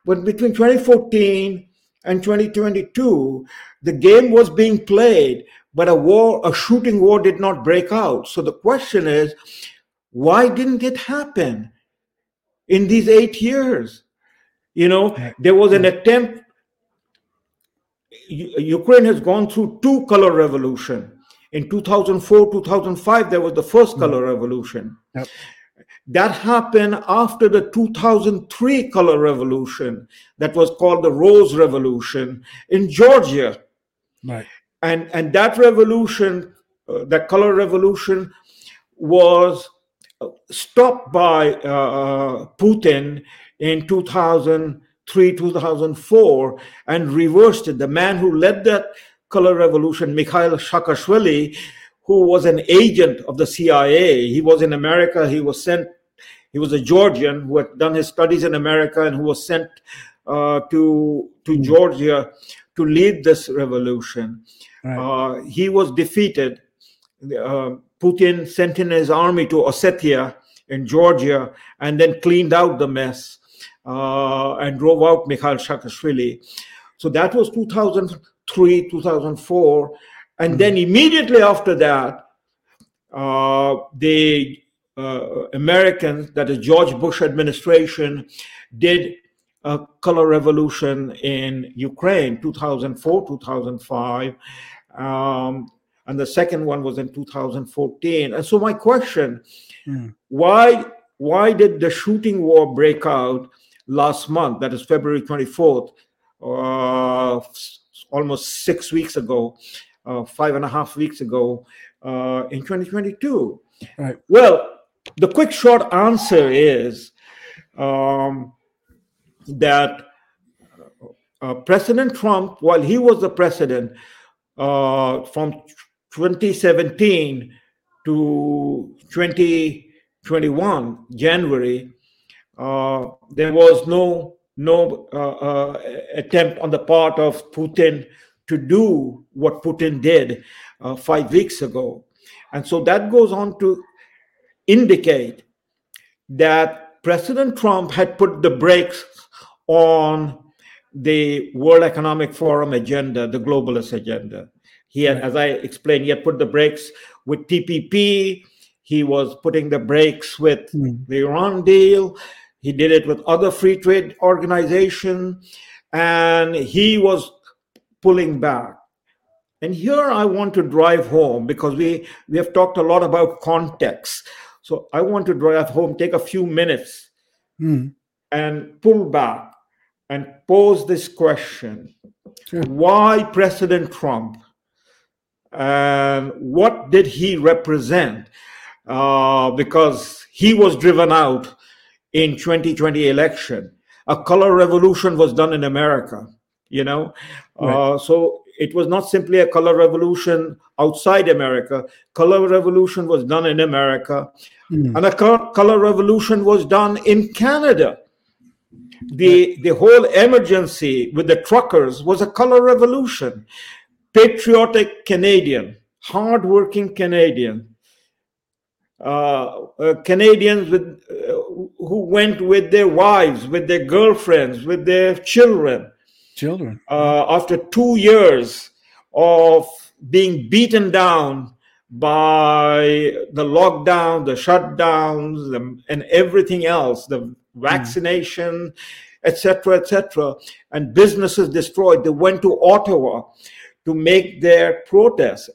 But between 2014 and 2022, the game was being played, but a war, a shooting war did not break out. So the question is, why didn't it happen in these eight years. You know, there was an attempt. Ukraine has gone through two color revolution. In 2004, 2005, there was the first mm. color revolution. Yep. That happened after the 2003 color revolution, that was called the Rose Revolution in Georgia. Right. And, and that revolution, uh, that color revolution, was uh, stopped by uh, Putin in 2003, 2004, and reversed it. The man who led that color revolution, Mikhail Saakashvili, who was an agent of the CIA, he was in America, he was sent he was a Georgian who had done his studies in America and who was sent uh, to to mm-hmm. Georgia to lead this revolution. Right. Uh, he was defeated. Uh, Putin sent in his army to Ossetia in Georgia and then cleaned out the mess uh, and drove out Mikhail Saakashvili. So that was 2003, 2004. And mm-hmm. then immediately after that, uh, they uh, Americans, that the George Bush administration did a color revolution in Ukraine, 2004, 2005. Um, and the second one was in 2014. And so my question, mm. why why did the shooting war break out last month, that is February 24th, uh, almost six weeks ago, uh, five and a half weeks ago uh, in 2022? Right. Well, the quick short answer is um, that uh, President Trump, while he was the president uh, from 2017 to 2021 January, uh, there was no no uh, uh, attempt on the part of Putin to do what Putin did uh, five weeks ago, and so that goes on to indicate that President Trump had put the brakes on the World Economic Forum agenda, the globalist agenda. He had, as I explained, he had put the brakes with TPP. He was putting the brakes with mm. the Iran deal. He did it with other free trade organizations, and he was pulling back. And here I want to drive home because we, we have talked a lot about context. So I want to drive home, take a few minutes mm. and pull back and pose this question sure. Why President Trump? And what did he represent? Uh, because he was driven out in 2020 election. A color revolution was done in America, you know. Right. Uh, so it was not simply a color revolution outside America. Color revolution was done in America, mm. and a color revolution was done in Canada. The the whole emergency with the truckers was a color revolution. Patriotic Canadian, hardworking Canadian, uh, uh, Canadians with uh, who went with their wives, with their girlfriends, with their children children uh, after two years of being beaten down by the lockdown, the shutdowns, and everything else, the vaccination, etc., mm. etc., and businesses destroyed. They went to Ottawa to make their protest.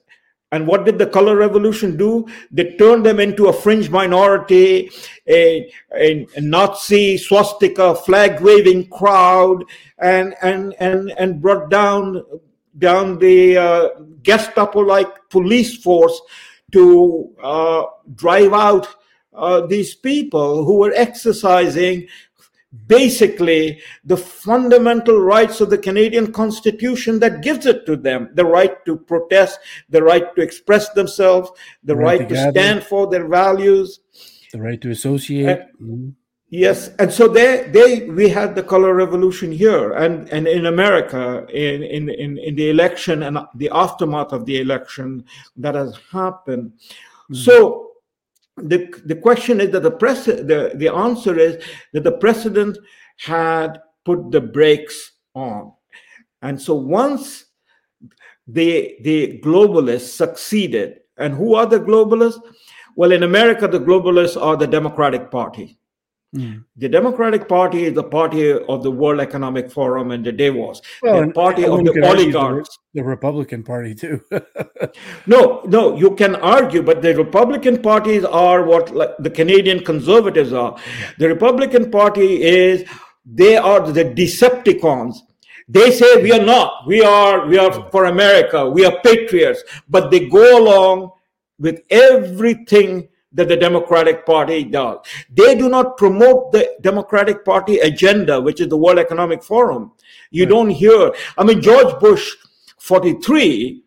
And what did the color revolution do? They turned them into a fringe minority, a, a, Nazi swastika flag waving crowd, and and and and brought down down the uh, Gestapo-like police force to uh, drive out uh, these people who were exercising basically the fundamental rights of the Canadian Constitution that gives it to them the right to protest, the right to express themselves, the right, right to, stand for their values, the right to associate. mm-hmm. Yes, and so they they we had the color revolution here, and and in America, in in in, in the election and the aftermath of the election that has happened. Mm-hmm. So the, the question is that the press the, the answer is that the president had put the brakes on. And so once the the globalists succeeded and who are the globalists? Well in america the globalists are the democratic party Mm. The Democratic Party is the party of the World Economic Forum and the Davos. Well, the party of the oligarchs. The, the, Republican Party too. no, no, you can argue, but the Republican parties are what like, the Canadian Conservatives are. The Republican Party is they are the Decepticons. They say we are not. We are we are for America. We are patriots, but they go along with everything that the Democratic Party does. They do not promote the Democratic Party agenda, which is the World Economic Forum. You right. don't hear, I mean, George Bush 43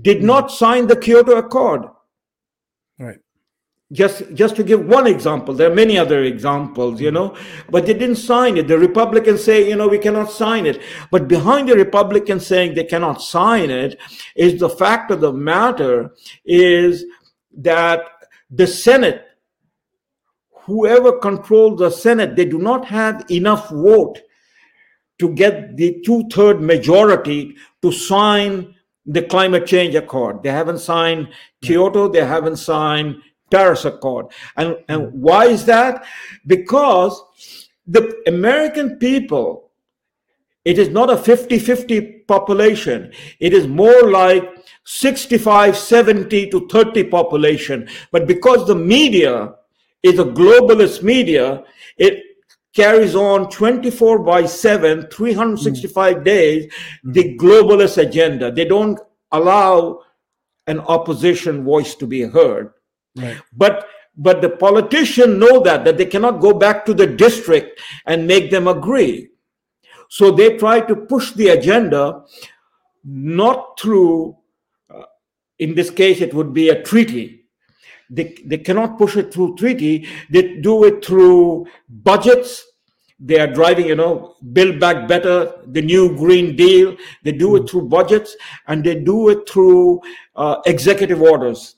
did hmm. not sign the Kyoto Accord. Right. Just, just to give one example, there are many other examples, you hmm. know, but they didn't sign it. The Republicans say, you know, we cannot sign it. But behind the Republicans saying they cannot sign it is the fact of the matter is that the Senate, whoever controls the Senate, they do not have enough vote to get the two-third majority to sign the climate change accord. They haven't signed Kyoto, they haven't signed Paris Accord. And, and why is that? Because the American people, it is not a 50 50 population. It is more like 65, 70 to 30 population. But because the media is a globalist media, it carries on 24 by 7, 365 mm. days, the globalist agenda. They don't allow an opposition voice to be heard. Right. But but the politicians know that that they cannot go back to the district and make them agree. So they try to push the agenda not through in this case, it would be a treaty. They, they cannot push it through treaty. They do it through budgets. They are driving, you know, build back better, the new Green Deal. They do it through budgets and they do it through uh, executive orders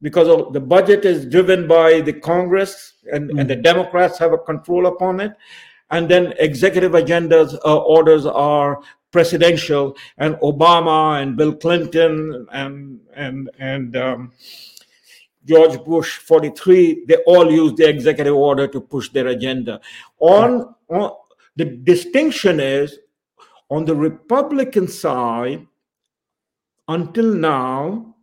because the budget is driven by the Congress and, mm. and the Democrats have a control upon it. And then executive agendas uh, orders are presidential, and Obama and Bill Clinton and and and um, George Bush 43, they all used the executive order to push their agenda. On, on the distinction is on the Republican side, until now,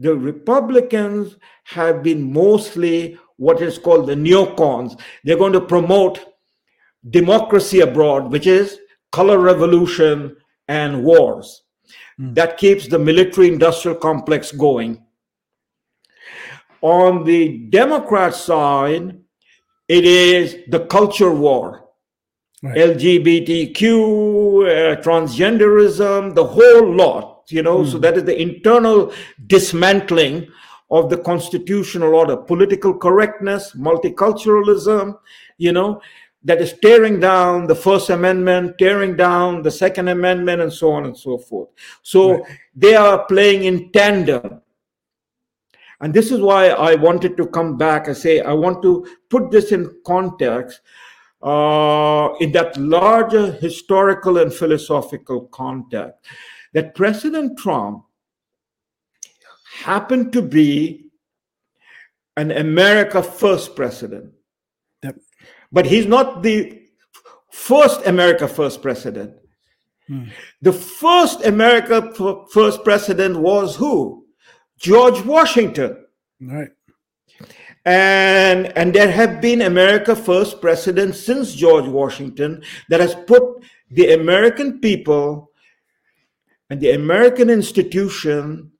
the Republicans have been mostly what is called the neocons. They're going to promote democracy abroad, which is color revolution, and wars. Mm. That keeps the military industrial complex going. On the Democrat side, it is the culture war. Right. LGBTQ, uh, transgenderism, the whole lot, you know. Mm. So that is the internal dismantling of the constitutional order, political correctness, multiculturalism, you know, that is tearing down the First Amendment, tearing down the Second Amendment, and so on and so forth. So right. they are playing in tandem. And this is why I wanted to come back and say, I want to put this in context, uh, in that larger historical and philosophical context, that President Trump happened to be an America First president. But he's not the first America First president. Hmm. The first America First president was who? George Washington. Right. And, and there have been America First presidents since George Washington that has put the American people and the American institution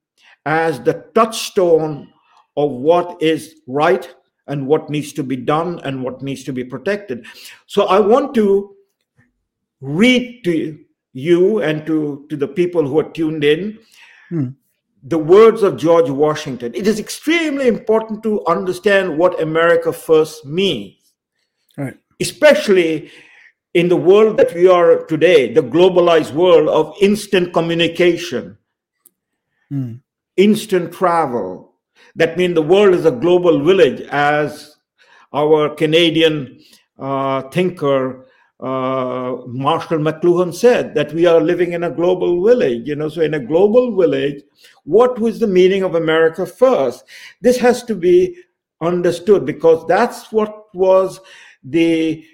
as the touchstone of what is right and what needs to be done and what needs to be protected. So I want to read to you and to, to the people who are tuned in hmm. the words of George Washington. It is extremely important to understand what America first means, right. especially in the world that we are today, the globalized world of instant communication, hmm. instant travel, that means the world is a global village, as our Canadian uh, thinker uh, Marshall McLuhan said that we are living in a global village. You know, so in a global village, what was the meaning of America first? This has to be understood because that's what was the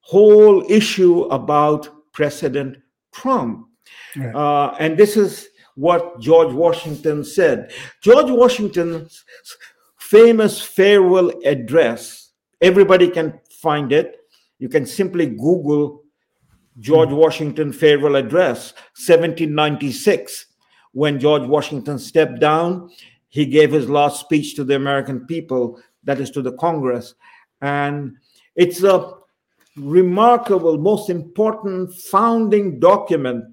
whole issue about President Trump. Right. Uh, and this is what George Washington said. George Washington's famous farewell address, everybody can find it. You can simply Google George hmm. Washington farewell address, 1796. When George Washington stepped down, he gave his last speech to the American people, that is to the Congress. And it's a remarkable, most important founding document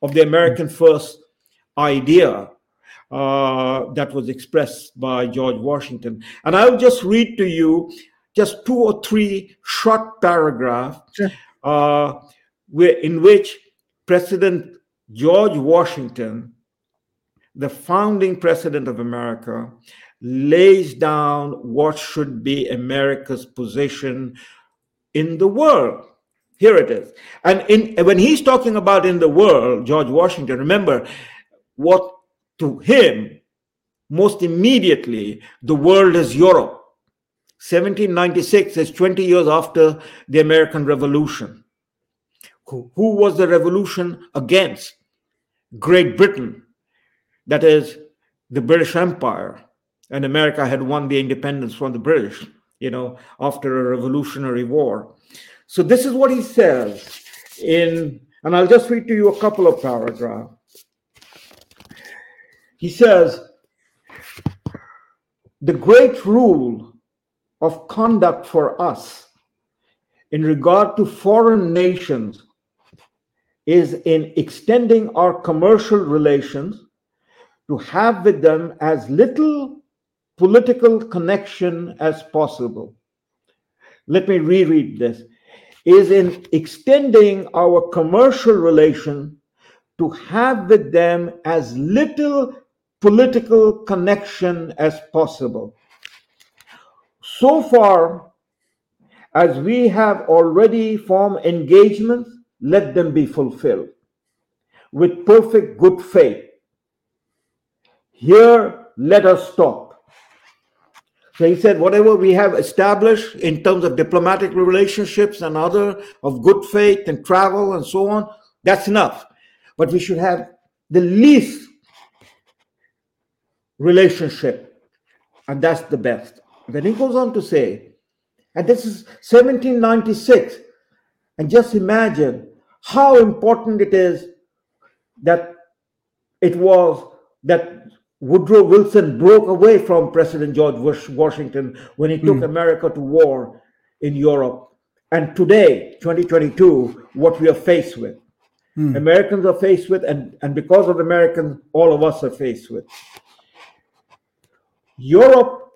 of the American First idea uh, that was expressed by George Washington. And I'll just read to you just two or three short paragraphs sure. uh, in which President George Washington, the founding president of America, lays down what should be America's position in the world. Here it is. And in, when he's talking about in the world, George Washington, remember, what to him, most immediately, the world is Europe. 1796 is 20 years after the American Revolution. Who, who was the revolution against? Great Britain, that is the British Empire. And America had won the independence from the British, you know, after a revolutionary war. So this is what he says in, and I'll just read to you a couple of paragraphs. He says, the great rule of conduct for us in regard to foreign nations is in extending our commercial relations to have with them as little political connection as possible. Let me reread this. Is in extending our commercial relation to have with them as little political connection as possible. So far as we have already formed engagements, let them be fulfilled with perfect good faith. Here, let us stop. So he said, whatever we have established in terms of diplomatic relationships and other of good faith and travel and so on, that's enough. But we should have the least relationship, and that's the best. Then he goes on to say, and this is 1796, and just imagine how important it is that it was that Woodrow Wilson broke away from President George Washington when he took mm. America to war in Europe. And today, 2022, what we are faced with. Mm. Americans are faced with, and, and because of Americans, all of us are faced with. Europe,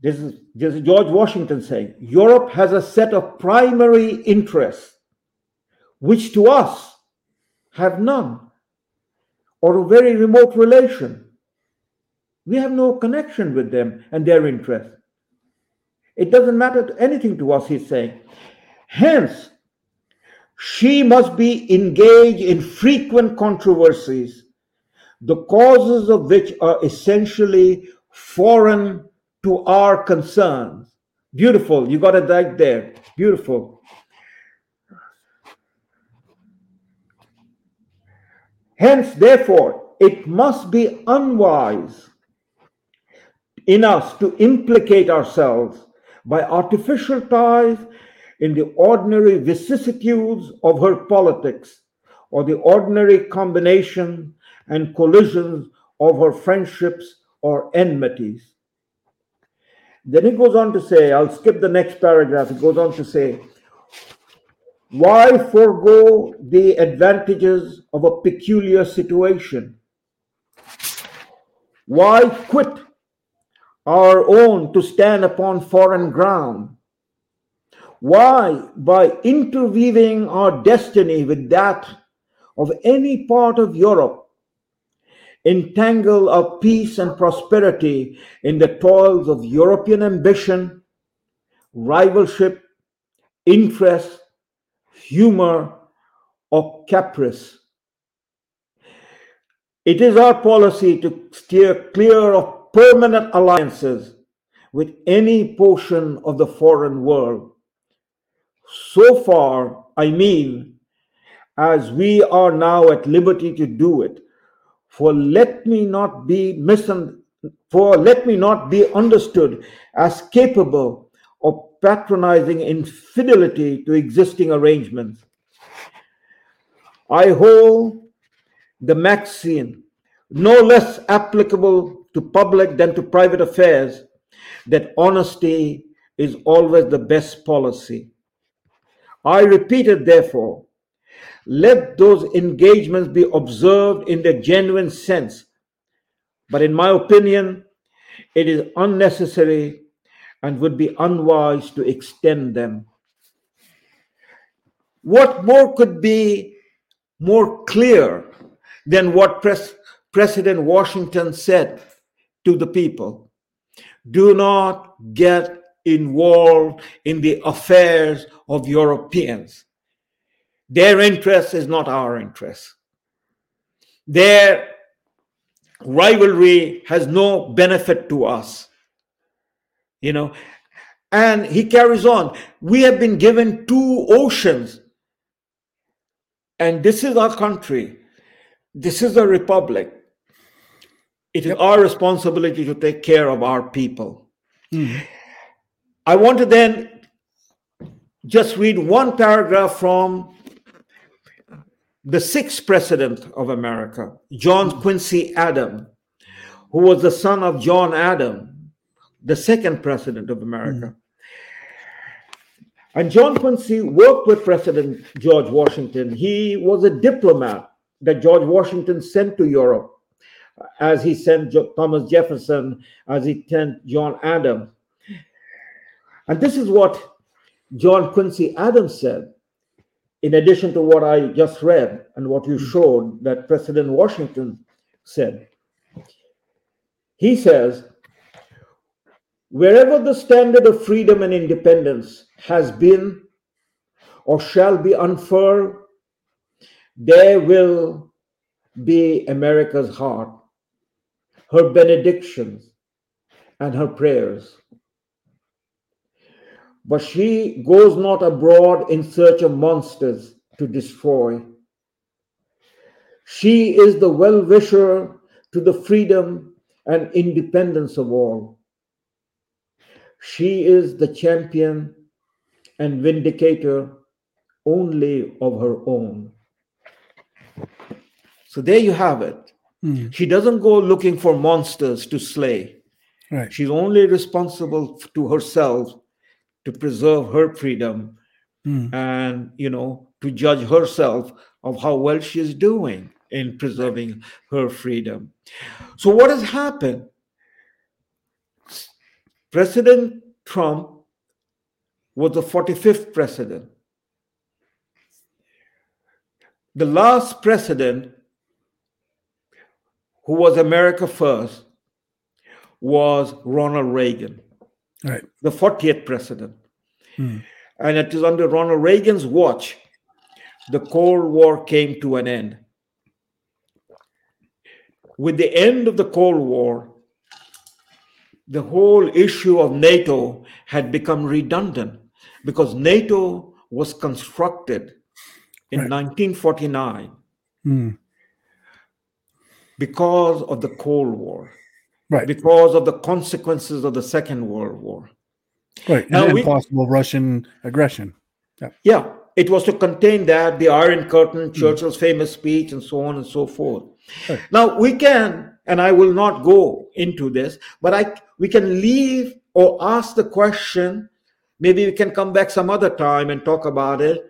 this is, this is George Washington saying, Europe has a set of primary interests, which to us have none, or a very remote relation. We have no connection with them and their interests. It doesn't matter anything to us, he's saying. Hence, she must be engaged in frequent controversies, the causes of which are essentially foreign to our concerns. Beautiful. You got it right there. Beautiful. Hence, therefore, it must be unwise in us to implicate ourselves by artificial ties in the ordinary vicissitudes of her politics or the ordinary combination and collisions of her friendships or enmities. Then he goes on to say, I'll skip the next paragraph. He goes on to say, why forego the advantages of a peculiar situation? Why quit our own to stand upon foreign ground? Why, by interweaving our destiny with that of any part of Europe, entangle our peace and prosperity in the toils of European ambition, rivalship, interest, humor, or caprice. It is our policy to steer clear of permanent alliances with any portion of the foreign world. So far, I mean, as we are now at liberty to do it, for let me not be misunderstood, for let me not be understood as capable of patronizing infidelity to existing arrangements. I hold the maxim, no less applicable to public than to private affairs, that honesty is always the best policy. I repeat it, therefore, let those engagements be observed in their genuine sense. But in my opinion, it is unnecessary and would be unwise to extend them. What more could be more clear than what Pres- President Washington said to the people? Do not get involved in the affairs of Europeans. Their interest is not our interest. Their rivalry has no benefit to us. You know, and he carries on. We have been given two oceans, and this is our country. This is a republic. It is our responsibility to take care of our people. Mm-hmm. I want to then just read one paragraph from the sixth president of America, John Quincy Adams, who was the son of John Adams, the second president of America. Mm. And John Quincy worked with President George Washington. He was a diplomat that George Washington sent to Europe, as he sent Thomas Jefferson, as he sent John Adams. And this is what John Quincy Adams said in addition to what I just read and what you hmm. showed that President Washington said. He says, wherever the standard of freedom and independence has been or shall be unfurled, there will be America's heart, her benedictions, and her prayers. But she goes not abroad in search of monsters to destroy. She is the well wisher to the freedom and independence of all. She is the champion and vindicator only of her own. So there you have it. Mm. She doesn't go looking for monsters to slay. Right. She's only responsible to herself to preserve her freedom mm. and you know to judge herself of how well she's doing in preserving her freedom. So what has happened? President trump was the 45th president. The last president who was america first was ronald reagan right. the 40th president. Hmm. And it is under Ronald Reagan's watch the Cold War came to an end. With the end of the Cold War, the whole issue of NATO had become redundant because NATO was constructed in right. 1949 hmm. because of the Cold War right. because of the consequences of the Second World War. Right, now, and we, possible Russian aggression. Yeah. yeah, it was to contain that, the Iron Curtain, mm. Churchill's famous speech, and so on and so forth. Right. Now we can, and I will not go into this, but I we can leave or ask the question. Maybe we can come back some other time and talk about it.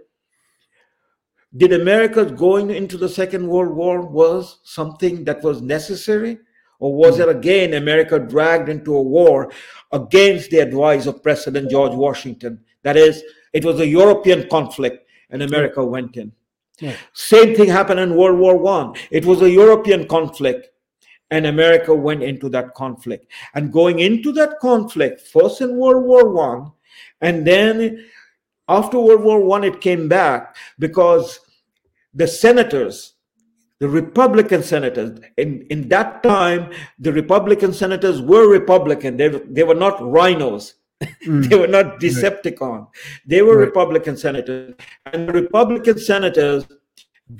Did America going into the Second World War was something that was necessary? Or was it again America dragged into a war against the advice of President George Washington? That is, it was a European conflict and America went in. Yeah. Same thing happened in World War One. It was a European conflict and America went into that conflict. And going into that conflict, first in World War One, and then after World War One, it came back because the senators the Republican senators. In, in that time, the Republican senators were Republican. They, they were not RINOs. Mm. they were not Decepticon. They were right. Republican senators. And the Republican senators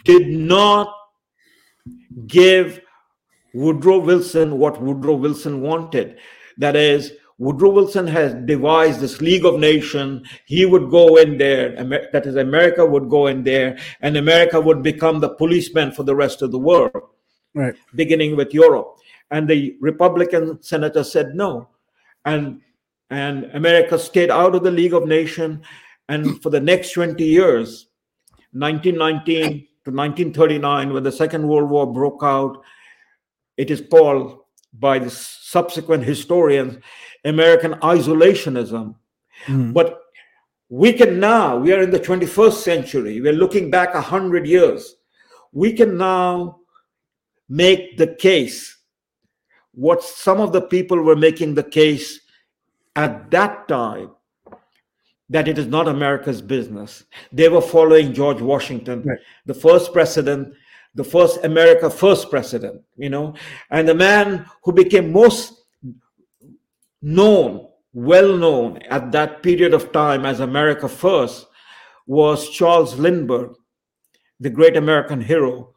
did not give Woodrow Wilson what Woodrow Wilson wanted. That is, Woodrow Wilson has devised this League of Nations. He would go in there, that is, America would go in there, and America would become the policeman for the rest of the world, right. beginning with Europe. And the Republican senator said no. And, and America stayed out of the League of Nations. And for the next 20 years, 1919 to 1939, when the Second World War broke out, it is called by the subsequent historians American isolationism. Mm. But we can now, we are in the 21st century, we're looking back 100 years. We can now make the case what some of the people were making the case at that time that it is not America's business. They were following George Washington, right. the first president, the first America first president, you know, and the man who became most known, well known at that period of time as America First was Charles Lindbergh, the great American hero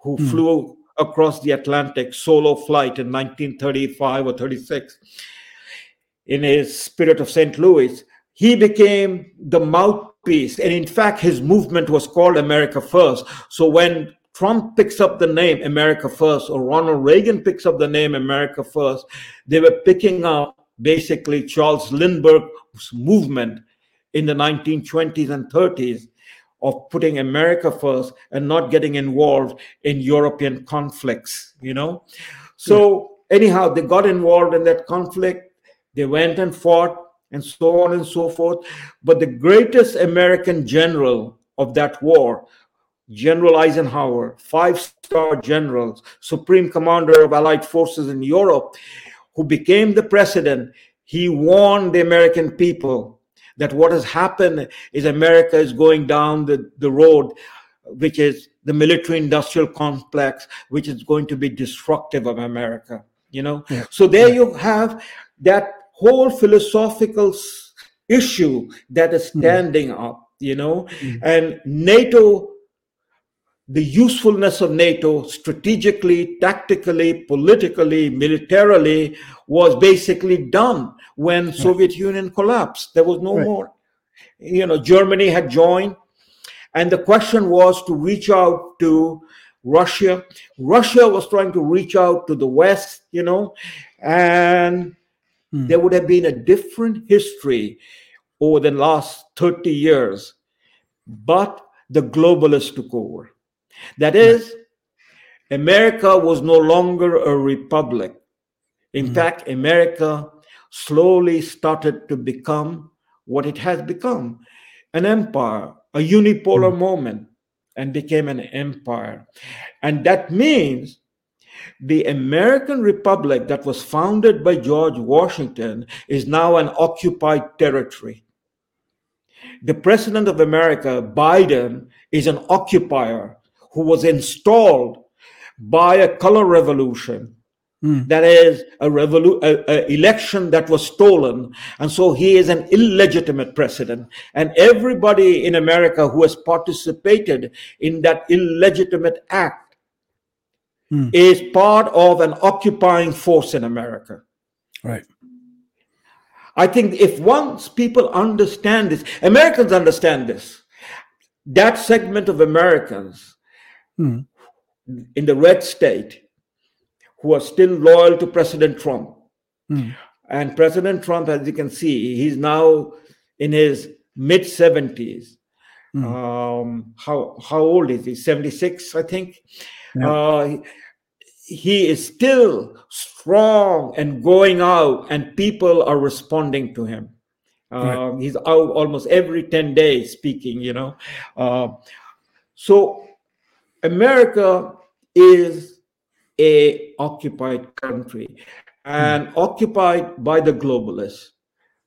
who mm. flew across the Atlantic solo flight in 1935 or 36 in his Spirit of St. Louis. He became the mouthpiece, and in fact, his movement was called America First. So when Trump picks up the name America First, or Ronald Reagan picks up the name America First, they were picking up basically Charles Lindbergh's movement in the 1920s and 30s of putting America first and not getting involved in European conflicts, you know? So, yeah. anyhow, they got involved in that conflict, they went and fought, and so on and so forth. But the greatest American general of that war, General Eisenhower, five star general, supreme commander of Allied forces in Europe, who became the president, he warned the American people that what has happened is America is going down the, the road, which is the military industrial complex, which is going to be destructive of America. You know, yeah. so there yeah. you have that whole philosophical issue that is hmm. standing mm. up. You know, mm. and NATO the usefulness of NATO strategically, tactically, politically, militarily was basically done when right. Soviet Union collapsed. There was no right. more. You know, Germany had joined, and the question was to reach out to Russia. Russia was trying to reach out to the West, you know, and hmm. there would have been a different history over the last 30 years. But the globalists took over that is, America was no longer a republic. In mm-hmm. fact, America slowly started to become what it has become an empire, a unipolar mm-hmm. moment, and became an empire. And that means the American Republic that was founded by George Washington is now an occupied territory. The President of America, Biden, is an occupier who was installed by a color revolution. Mm. That is a, revolu- a, a, election that was stolen. And so he is an illegitimate president. And everybody in America who has participated in that illegitimate act mm. is part of an occupying force in America. Right. I think if once people understand this, Americans understand this, that segment of Americans mm. in the red state who are still loyal to President Trump. Mm. And President Trump, as you can see, he's now in his mid 70s. Mm. Um, how how old is he? 76, I think. Yeah. Uh, he is still strong and going out, and people are responding to him. right. Um, he's out almost every 10 days speaking, you know. Uh, so America is a occupied country and mm. occupied by the globalists.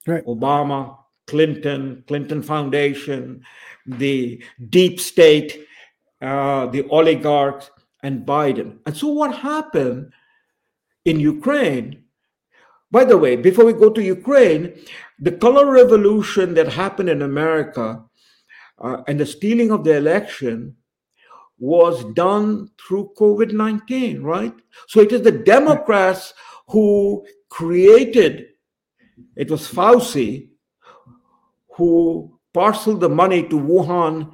Right. Obama, Clinton, Clinton Foundation, the deep state, uh, the oligarchs, and Biden. And so, what happened in Ukraine? By the way, before we go to Ukraine, the color revolution that happened in America uh, and the stealing of the election was done through COVID 19, right? So it is the Democrats who created, it was Fauci who parceled the money to Wuhan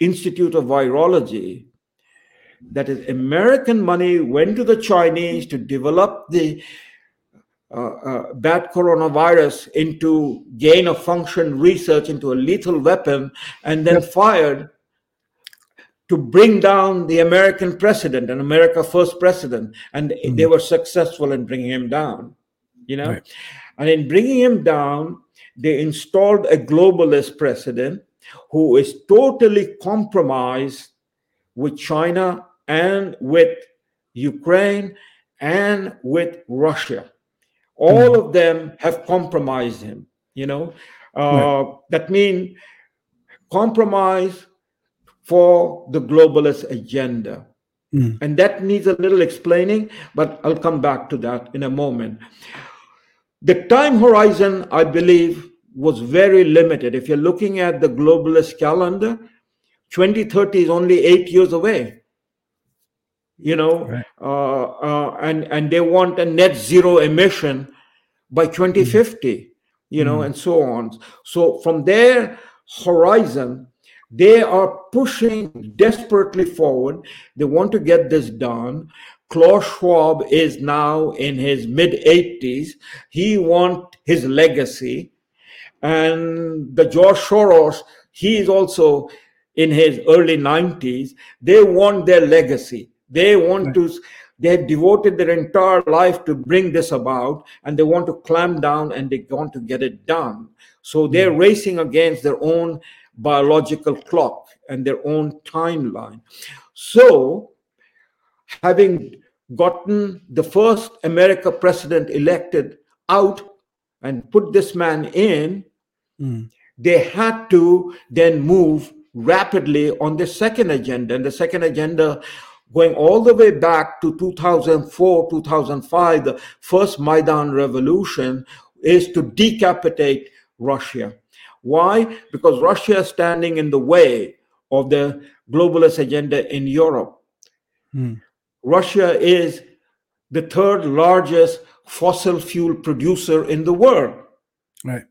Institute of Virology. That is, American money went to the Chinese to develop the uh, uh, bad coronavirus into gain of function research into a lethal weapon and then yep. fired to bring down the American president and America first president. And mm-hmm. they were successful in bringing him down, you know. Right. And in bringing him down, they installed a globalist president who is totally compromised with China and with Ukraine and with Russia. All mm-hmm. of them have compromised him, you know. Uh, right. That means compromise for the globalist agenda. Mm. And that needs a little explaining, but I'll come back to that in a moment. The time horizon, I believe, was very limited. If you're looking at the globalist calendar, 2030 is only eight years away. You know, right. uh, uh, and and they want a net zero emission by 2050. Mm. You know, mm. and so on. So from their horizon, they are pushing desperately forward. They want to get this done. Klaus Schwab is now in his mid 80s. He wants his legacy. And the George Soros, he is also in his early 90s. They want their legacy. They want right. to, they have devoted their entire life to bring this about and they want to clamp down and they want to get it done. So they're mm. racing against their own biological clock and their own timeline. So, having gotten the first America president elected out and put this man in, mm. they had to then move rapidly on the second agenda. And the second agenda, going all the way back to 2004, 2005, the first Maidan revolution, is to decapitate Russia. Why? Because Russia is standing in the way of the globalist agenda in Europe. Hmm. Russia is the third largest fossil fuel producer in the world. Right.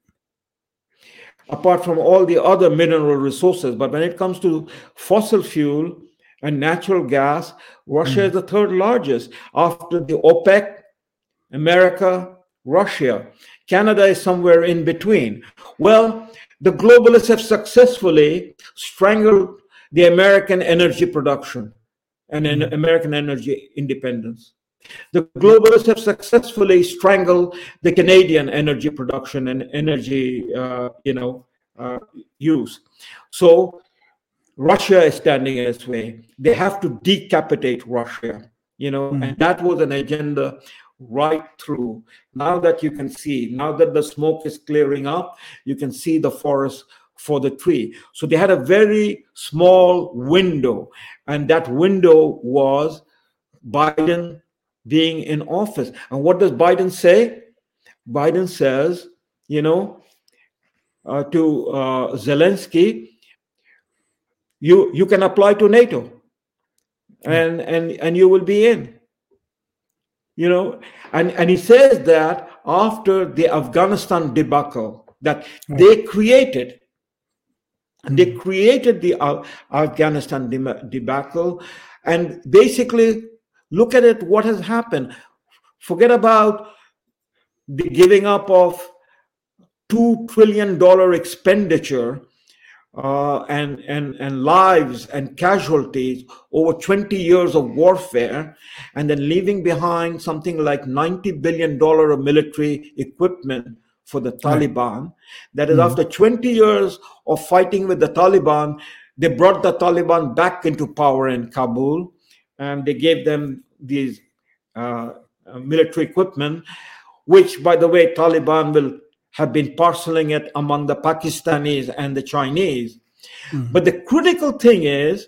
Apart from all the other mineral resources. But when it comes to fossil fuel and natural gas, Russia mm. is the third largest after the OPEC, America, Russia. Canada is somewhere in between. Well, the globalists have successfully strangled the American energy production and mm-hmm. American energy independence. The globalists have successfully strangled the Canadian energy production and energy, uh, you know, uh, use. So Russia is standing in its way. They have to decapitate Russia, you know, mm. and that was an agenda right through. Now that you can see, now that the smoke is clearing up, you can see the forest for the tree. So they had a very small window, and that window was Biden being in office. And what does Biden say? Biden says, you know, uh, to uh, Zelensky, you you can apply to NATO, and and and you will be in you know and and he says that after the afghanistan debacle that right. they created they created the uh, afghanistan debacle. And basically look at it what has happened. Forget about the giving up of 2 trillion dollar expenditure uh, and, and, and lives and casualties over 20 years of warfare, and then leaving behind something like $90 billion of military equipment for the Taliban. That is, mm-hmm. after 20 years of fighting with the Taliban, they brought the Taliban back into power in Kabul and they gave them these uh, military equipment, which, by the way, Taliban will have been parceling it among the Pakistanis and the Chinese. Mm-hmm. But the critical thing is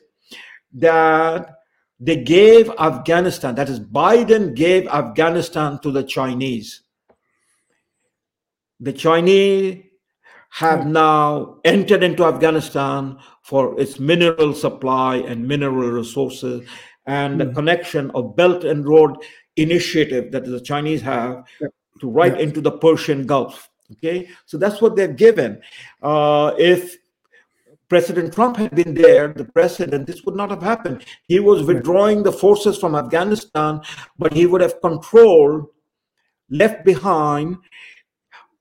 that they gave Afghanistan, that is, Biden gave Afghanistan to the Chinese. The Chinese have now entered into Afghanistan for its mineral supply and mineral resources and mm. the connection of Belt and Road Initiative that the Chinese have yeah. to right yeah. into the Persian Gulf. Okay, so that's what they've given. Uh, if President Trump had been there, the president, this would not have happened. He was withdrawing the forces from Afghanistan, but he would have controlled, left behind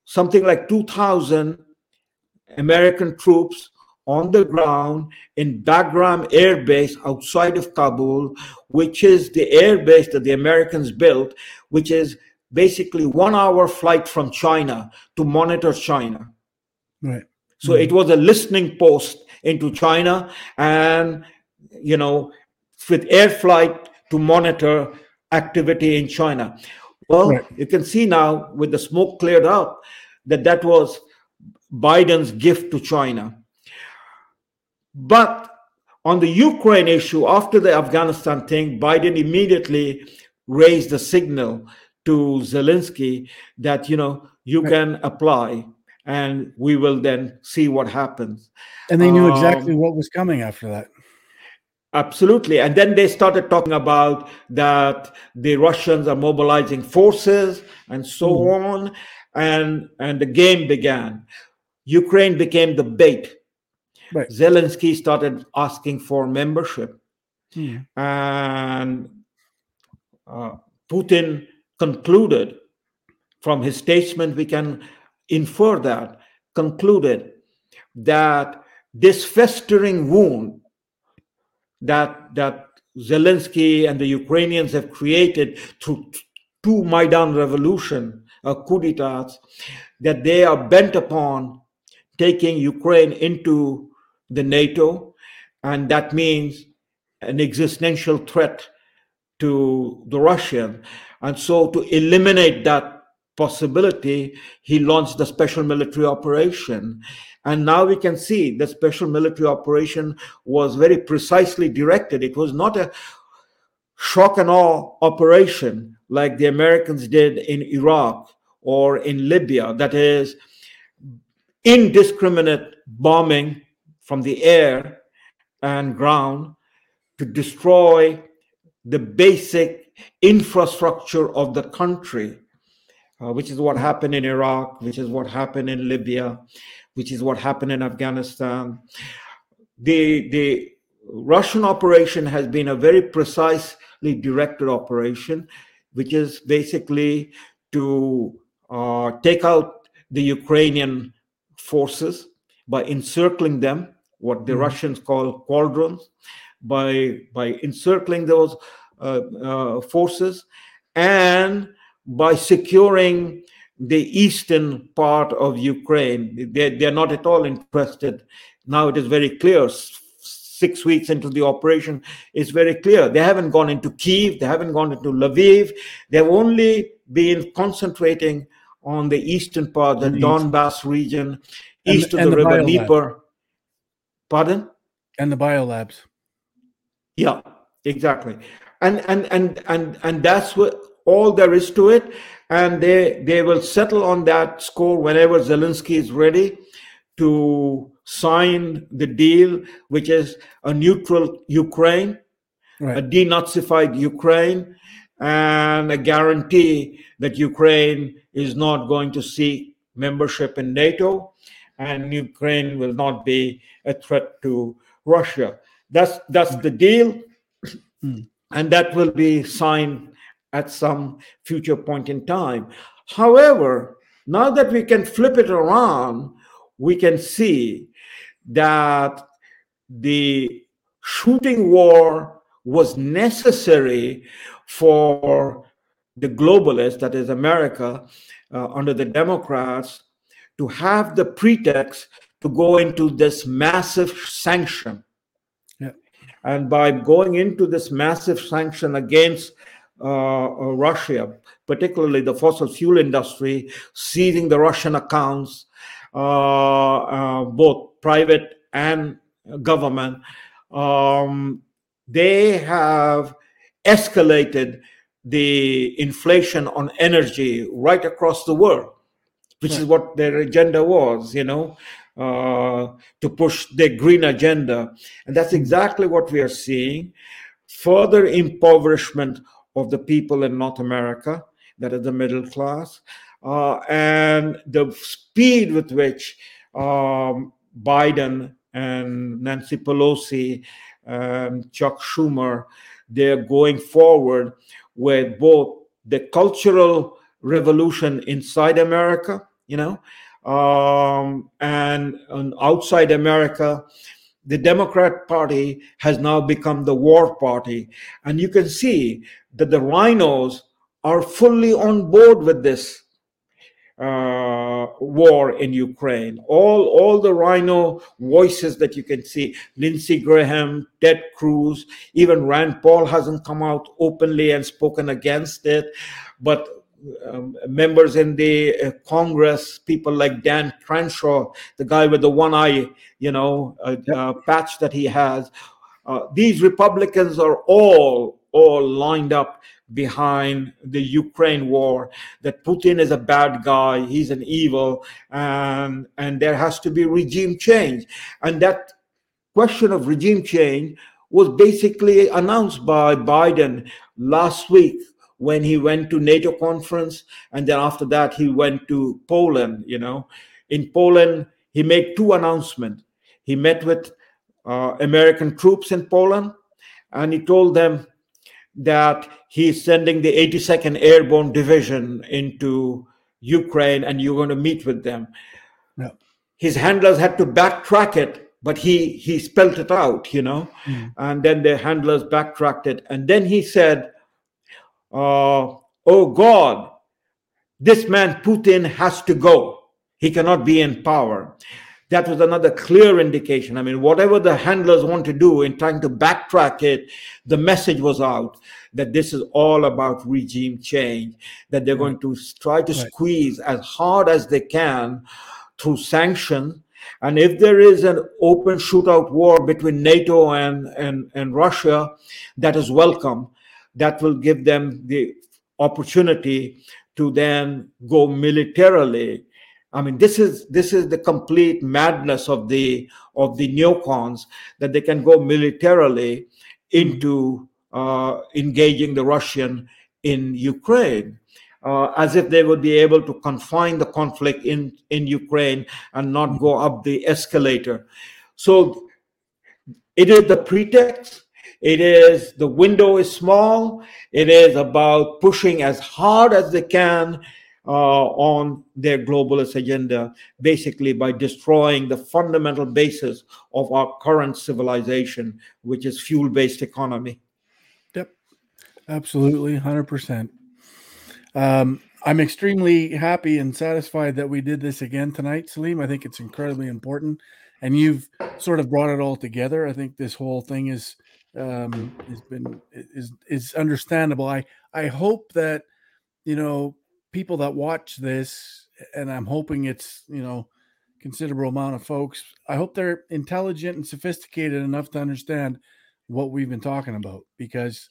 something like 2,000 American troops on the ground in Bagram Air Base outside of Kabul, which is the air base that the Americans built, which is basically one hour flight from China to monitor China. Right. So mm-hmm. it was a listening post into China and, you know, with air flight to monitor activity in China. Well, right. you can see now with the smoke cleared up that that was Biden's gift to China. But on the Ukraine issue, after the Afghanistan thing, Biden immediately raised the signal to Zelensky that, you know, you right. can apply and we will then see what happens. And they knew exactly um, what was coming after that. Absolutely. And then they started talking about that the Russians are mobilizing forces and so mm. on. And, and the game began. Ukraine became the bait. Right. Zelensky started asking for membership. Mm. And uh, Putin concluded from his statement, we can infer that, concluded that this festering wound that, that Zelensky and the Ukrainians have created through two Maidan revolution, uh, coup d'etats, that they are bent upon taking Ukraine into the NATO, and that means an existential threat to the Russian. And so, to eliminate that possibility, he launched the special military operation. And now we can see the special military operation was very precisely directed. It was not a shock and awe operation like the Americans did in Iraq or in Libya. That is, indiscriminate bombing from the air and ground to destroy the basic infrastructure of the country, uh, which is what happened in Iraq, which is what happened in Libya, which is what happened in Afghanistan. The, the Russian operation has been a very precisely directed operation, which is basically to uh, take out the Ukrainian forces by encircling them, what the mm. Russians call cauldrons, by by encircling those uh, uh, forces, and by securing the eastern part of Ukraine. They, they're not at all interested. Now it is very clear. Six weeks into the operation, it's very clear. They haven't gone into Kiev, they haven't gone into Lviv. They've only been concentrating on the eastern part, the Donbass region, east and, of the, the river Dnieper. Pardon? And the biolabs. Yeah, exactly. And and and and and that's what all there is to it. And they they will settle on that score whenever Zelensky is ready to sign the deal, which is a neutral Ukraine, right. a denazified Ukraine, and a guarantee that Ukraine is not going to seek membership in NATO and Ukraine will not be a threat to Russia. That's that's the deal, and that will be signed at some future point in time. However, now that we can flip it around, we can see that the shooting war was necessary for the globalists, that is America, uh, under the Democrats, to have the pretext to go into this massive sanction. And by going into this massive sanction against uh, uh, Russia, particularly the fossil fuel industry, seizing the Russian accounts, uh, uh both private and government, um, they have escalated the inflation on energy right across the world, which is what their agenda was, you know, uh, to push their green agenda. And that's exactly what we are seeing further impoverishment of the people in North America, that is the middle class, uh, and the speed with which um, Biden and Nancy Pelosi and Chuck Schumer they're going forward with both the cultural revolution inside America, you know, um, and, and outside America, the Democrat Party has now become the war party. And you can see that the RINOs are fully on board with this uh, war in Ukraine. All, all the RINO voices that you can see, Lindsey Graham, Ted Cruz, even Rand Paul hasn't come out openly and spoken against it. But um, members in the uh, Congress, people like Dan Crenshaw, the guy with the one eye, you know, uh, uh, patch that he has. Uh, these Republicans are all all lined up behind the Ukraine war. That Putin is a bad guy, he's an evil, and and there has to be regime change. And that question of regime change was basically announced by Biden last week when he went to NATO conference, and then after that he went to Poland. You know, in Poland he made two announcements. He met with uh, American troops in Poland, and he told them that he's sending the 82nd Airborne Division into Ukraine, and you're going to meet with them. Yeah. His handlers had to backtrack it, but he he spelled it out, you know, mm. and then the handlers backtracked it, and then he said uh, oh God, this man Putin has to go. He cannot be in power. That was another clear indication. I mean, whatever the handlers want to do in trying to backtrack it, the message was out that this is all about regime change, that they're going to try to right. squeeze as hard as they can through sanctions. And if there is an open shootout war between NATO and, and, and Russia, that is welcome that will give them the opportunity to then go militarily. I mean this is this is the complete madness of the of the neocons that they can go militarily into uh, engaging the russian in ukraine uh, as if they would be able to confine the conflict in in ukraine and not go up the escalator. So it is the pretext it is the window is small. It is about pushing as hard as they can uh, on their globalist agenda, basically by destroying the fundamental basis of our current civilization, which is fuel based economy. Yep, absolutely, 100%. Um, I'm extremely happy and satisfied that we did this again tonight, Salim. I think it's incredibly important. And you've sort of brought it all together. I think this whole thing is um, has been is is understandable. I I hope that you know people that watch this, and I'm hoping it's you know considerable amount of folks. I hope they're intelligent and sophisticated enough to understand what we've been talking about because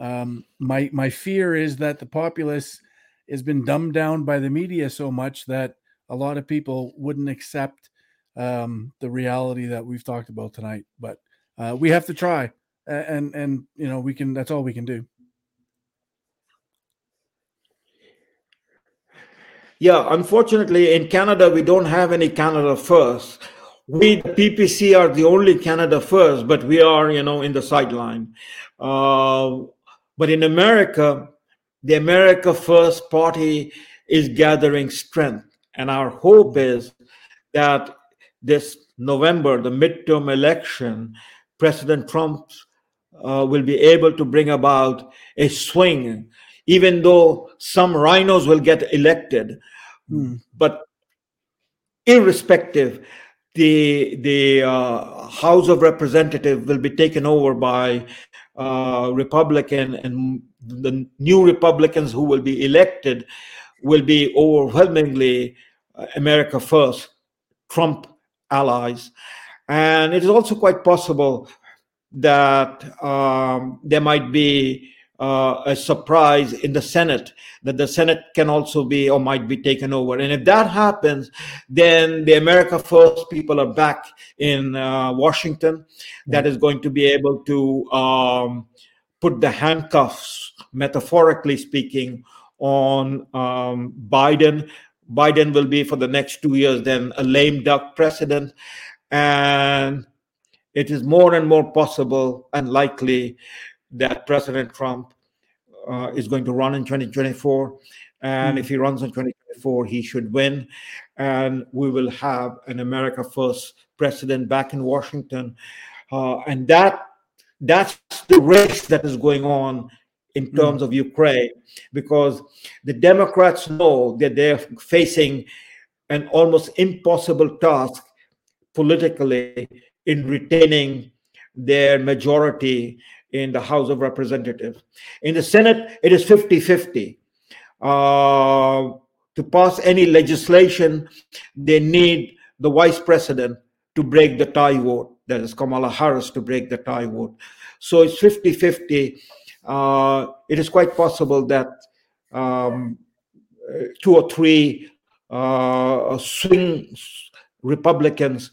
um, my my fear is that the populace has been dumbed down by the media so much that a lot of people wouldn't accept um, the reality that we've talked about tonight. But uh, we have to try and and you know we can that's all we can do. Yeah unfortunately in canada we don't have any canada first. We the ppc are the only canada first but we are you know in the sideline. Uh, but in america the america first party is gathering strength and our hope is that this november the midterm election president trump's uh, will be able to bring about a swing, even though some RINOs will get elected. Mm. But irrespective, the the uh, House of Representatives will be taken over by uh, Republican, and the new Republicans who will be elected will be overwhelmingly uh, America First, Trump allies, and it is also quite possible that um, there might be uh, a surprise in the Senate, that the Senate can also be or might be taken over. And if that happens, then the America First people are back in uh, Washington. That is going to be able to um, put the handcuffs, metaphorically speaking, on um, Biden. Biden will be for the next two years then a lame duck president. And it is more and more possible and likely that President Trump uh, is going to run in 2024. And mm. if he runs in 2024, he should win. And we will have an America First president back in Washington. Uh, and that that's the race that is going on in hmm. terms mm. of Ukraine, because the Democrats know that they're facing an almost impossible task politically in retaining their majority in the House of Representatives. In the Senate, it is 50 50. Uh, to pass any legislation, they need the vice president to break the tie vote. That is Kamala Harris to break the tie vote. So it's 50 50. Uh, it is quite possible that um, two or three uh, swing Republicans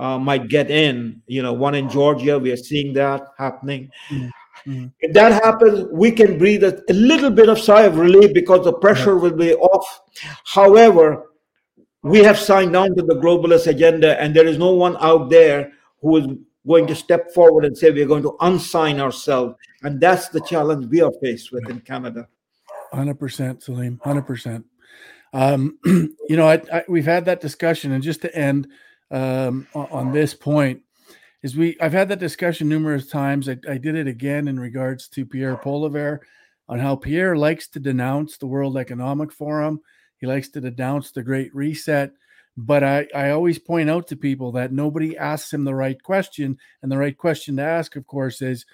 uh, might get in. You know, one in Georgia, we are seeing that happening. Mm-hmm. If that happens, we can breathe a, a, little bit of sigh of relief because the pressure yeah. will be off. However, we have signed on to the globalist agenda, and there is no one out there who is going to step forward and say we're going to unsign ourselves. And that's the challenge we are faced with in Canada. 100%, Salim, 100%. Um, you know, I, I, we've had that discussion, and just to end, um, on this point is we I've had that discussion numerous times. I, I did it again in regards to Pierre Poilievre on how Pierre likes to denounce the World Economic Forum. He likes to denounce the Great Reset. But I, I always point out to people that nobody asks him the right question. And the right question to ask, of course, is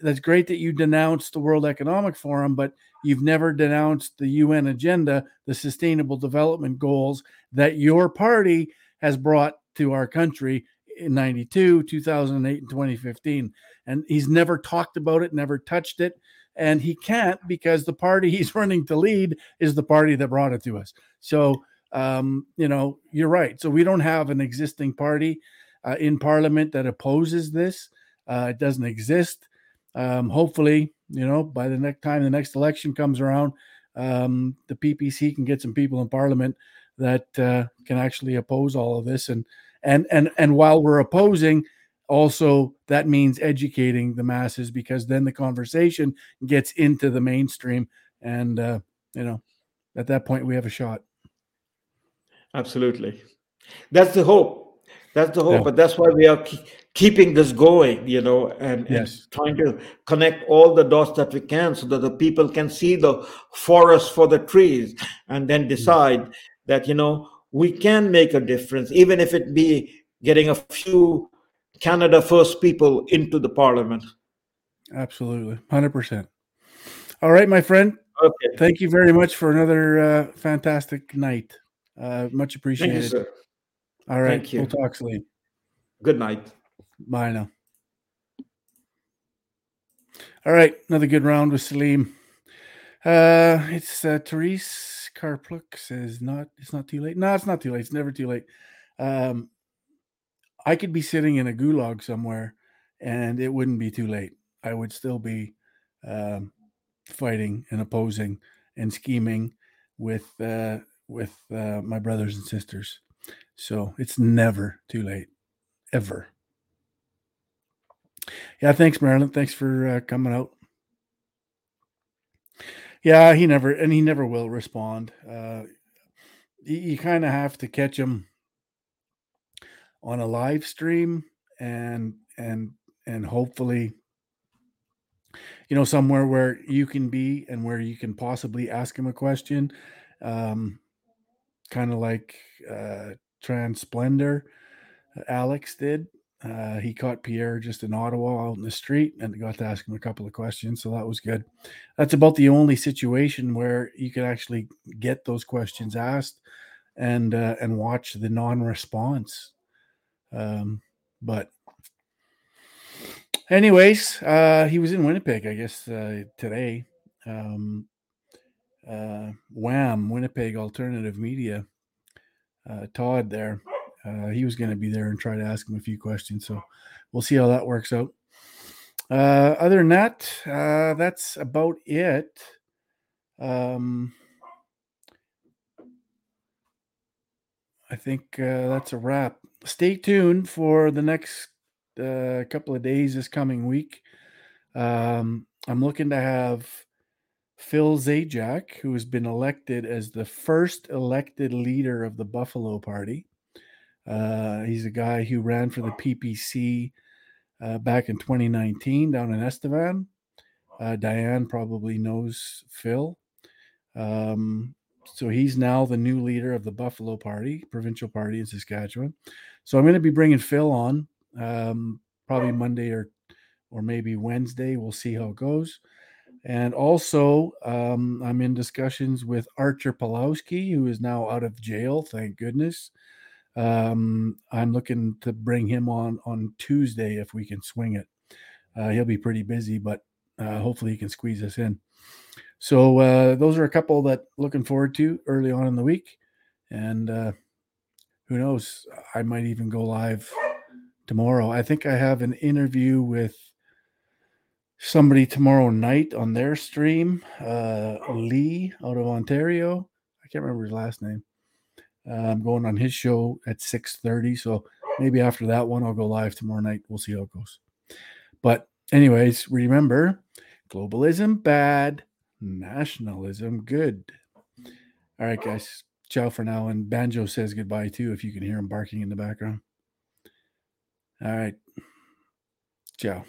that's great that you denounce the World Economic Forum, but you've never denounced the UN agenda, the sustainable development goals that your party has brought to our country in 92, 2008, and 2015. And he's never talked about it, never touched it. And he can't because the party he's running to lead is the party that brought it to us. So, um, you know, you're right. So we don't have an existing party uh, in parliament that opposes this. Uh, it doesn't exist. Um, hopefully, you know, by the next time the next election comes around, um, the PPC can get some people in parliament that uh, can actually oppose all of this and and and and while we're opposing also that means educating the masses because then the conversation gets into the mainstream and uh, you know at that point we have a shot absolutely that's the hope that's the hope yeah. but that's why we are keeping this going you know and, yes. and, trying to connect all the dots that we can so that the people can see the forest for the trees and then mm. decide that you know we can make a difference even if it be getting a few canada first people into the parliament. Absolutely. 100% all right my friend. Okay. Thank you very much for another uh, fantastic night. Uh, much appreciated. you, all right thank you. we'll talk soon. Good night. Bye now. All right another good round with salim. Uh it's uh therese Carpluk says not it's not too late. No, it's not too late. It's never too late. Um, I could be sitting in a gulag somewhere and it wouldn't be too late. I would still be um, fighting and opposing and scheming with uh, with uh, my brothers and sisters. So it's never too late, ever. Yeah, thanks, Marilyn. Thanks for uh, coming out. Yeah, he never and he never will respond. Uh, you, you kind of have to catch him on a live stream and and and hopefully you know somewhere where you can be and where you can possibly ask him a question um kind of like uh transplender alex did uh, he caught Pierre just in Ottawa out in the street and got to ask him a couple of questions. So that was good. That's about the only situation where you could actually get those questions asked and uh, and watch the non-response. Um, but anyways, uh, he was in Winnipeg, I guess, uh, today. Um, uh, Wham, Winnipeg Alternative Media, Todd there. Uh, he was going to be there and try to ask him a few questions. So we'll see how that works out. Uh, other than that, uh, that's about it. Um, I think uh, that's a wrap. Stay tuned for the next uh, couple of days this coming week. Um, I'm looking to have Phil Zajac, who has been elected as the first elected leader of the Buffalo Party. Uh, he's a guy who ran for the PPC uh, back in 2019 down in Estevan. Uh, Diane probably knows Phil. Um, so he's now the new leader of the Buffalo Party, provincial party in Saskatchewan. So I'm going to be bringing Phil on um, probably Monday or or maybe Wednesday. We'll see how it goes. And also, um, I'm in discussions with Artur Pawlowski, who is now out of jail, thank goodness. Um, I'm looking to bring him on on Tuesday if we can swing it. Uh, he'll be pretty busy, but uh, hopefully he can squeeze us in. So uh, those are a couple that looking forward to early on in the week, and uh, who knows, I might even go live tomorrow. I think I have an interview with somebody tomorrow night on their stream. Uh, Lee out of Ontario. I can't remember his last name. I'm going on his show at 6:30, so maybe after that one I'll go live tomorrow night. We'll see how it goes. But anyways, remember, globalism bad, nationalism good. All right, guys. Ciao for now. And Banjo says goodbye too, if you can hear him barking in the background. All right. Ciao.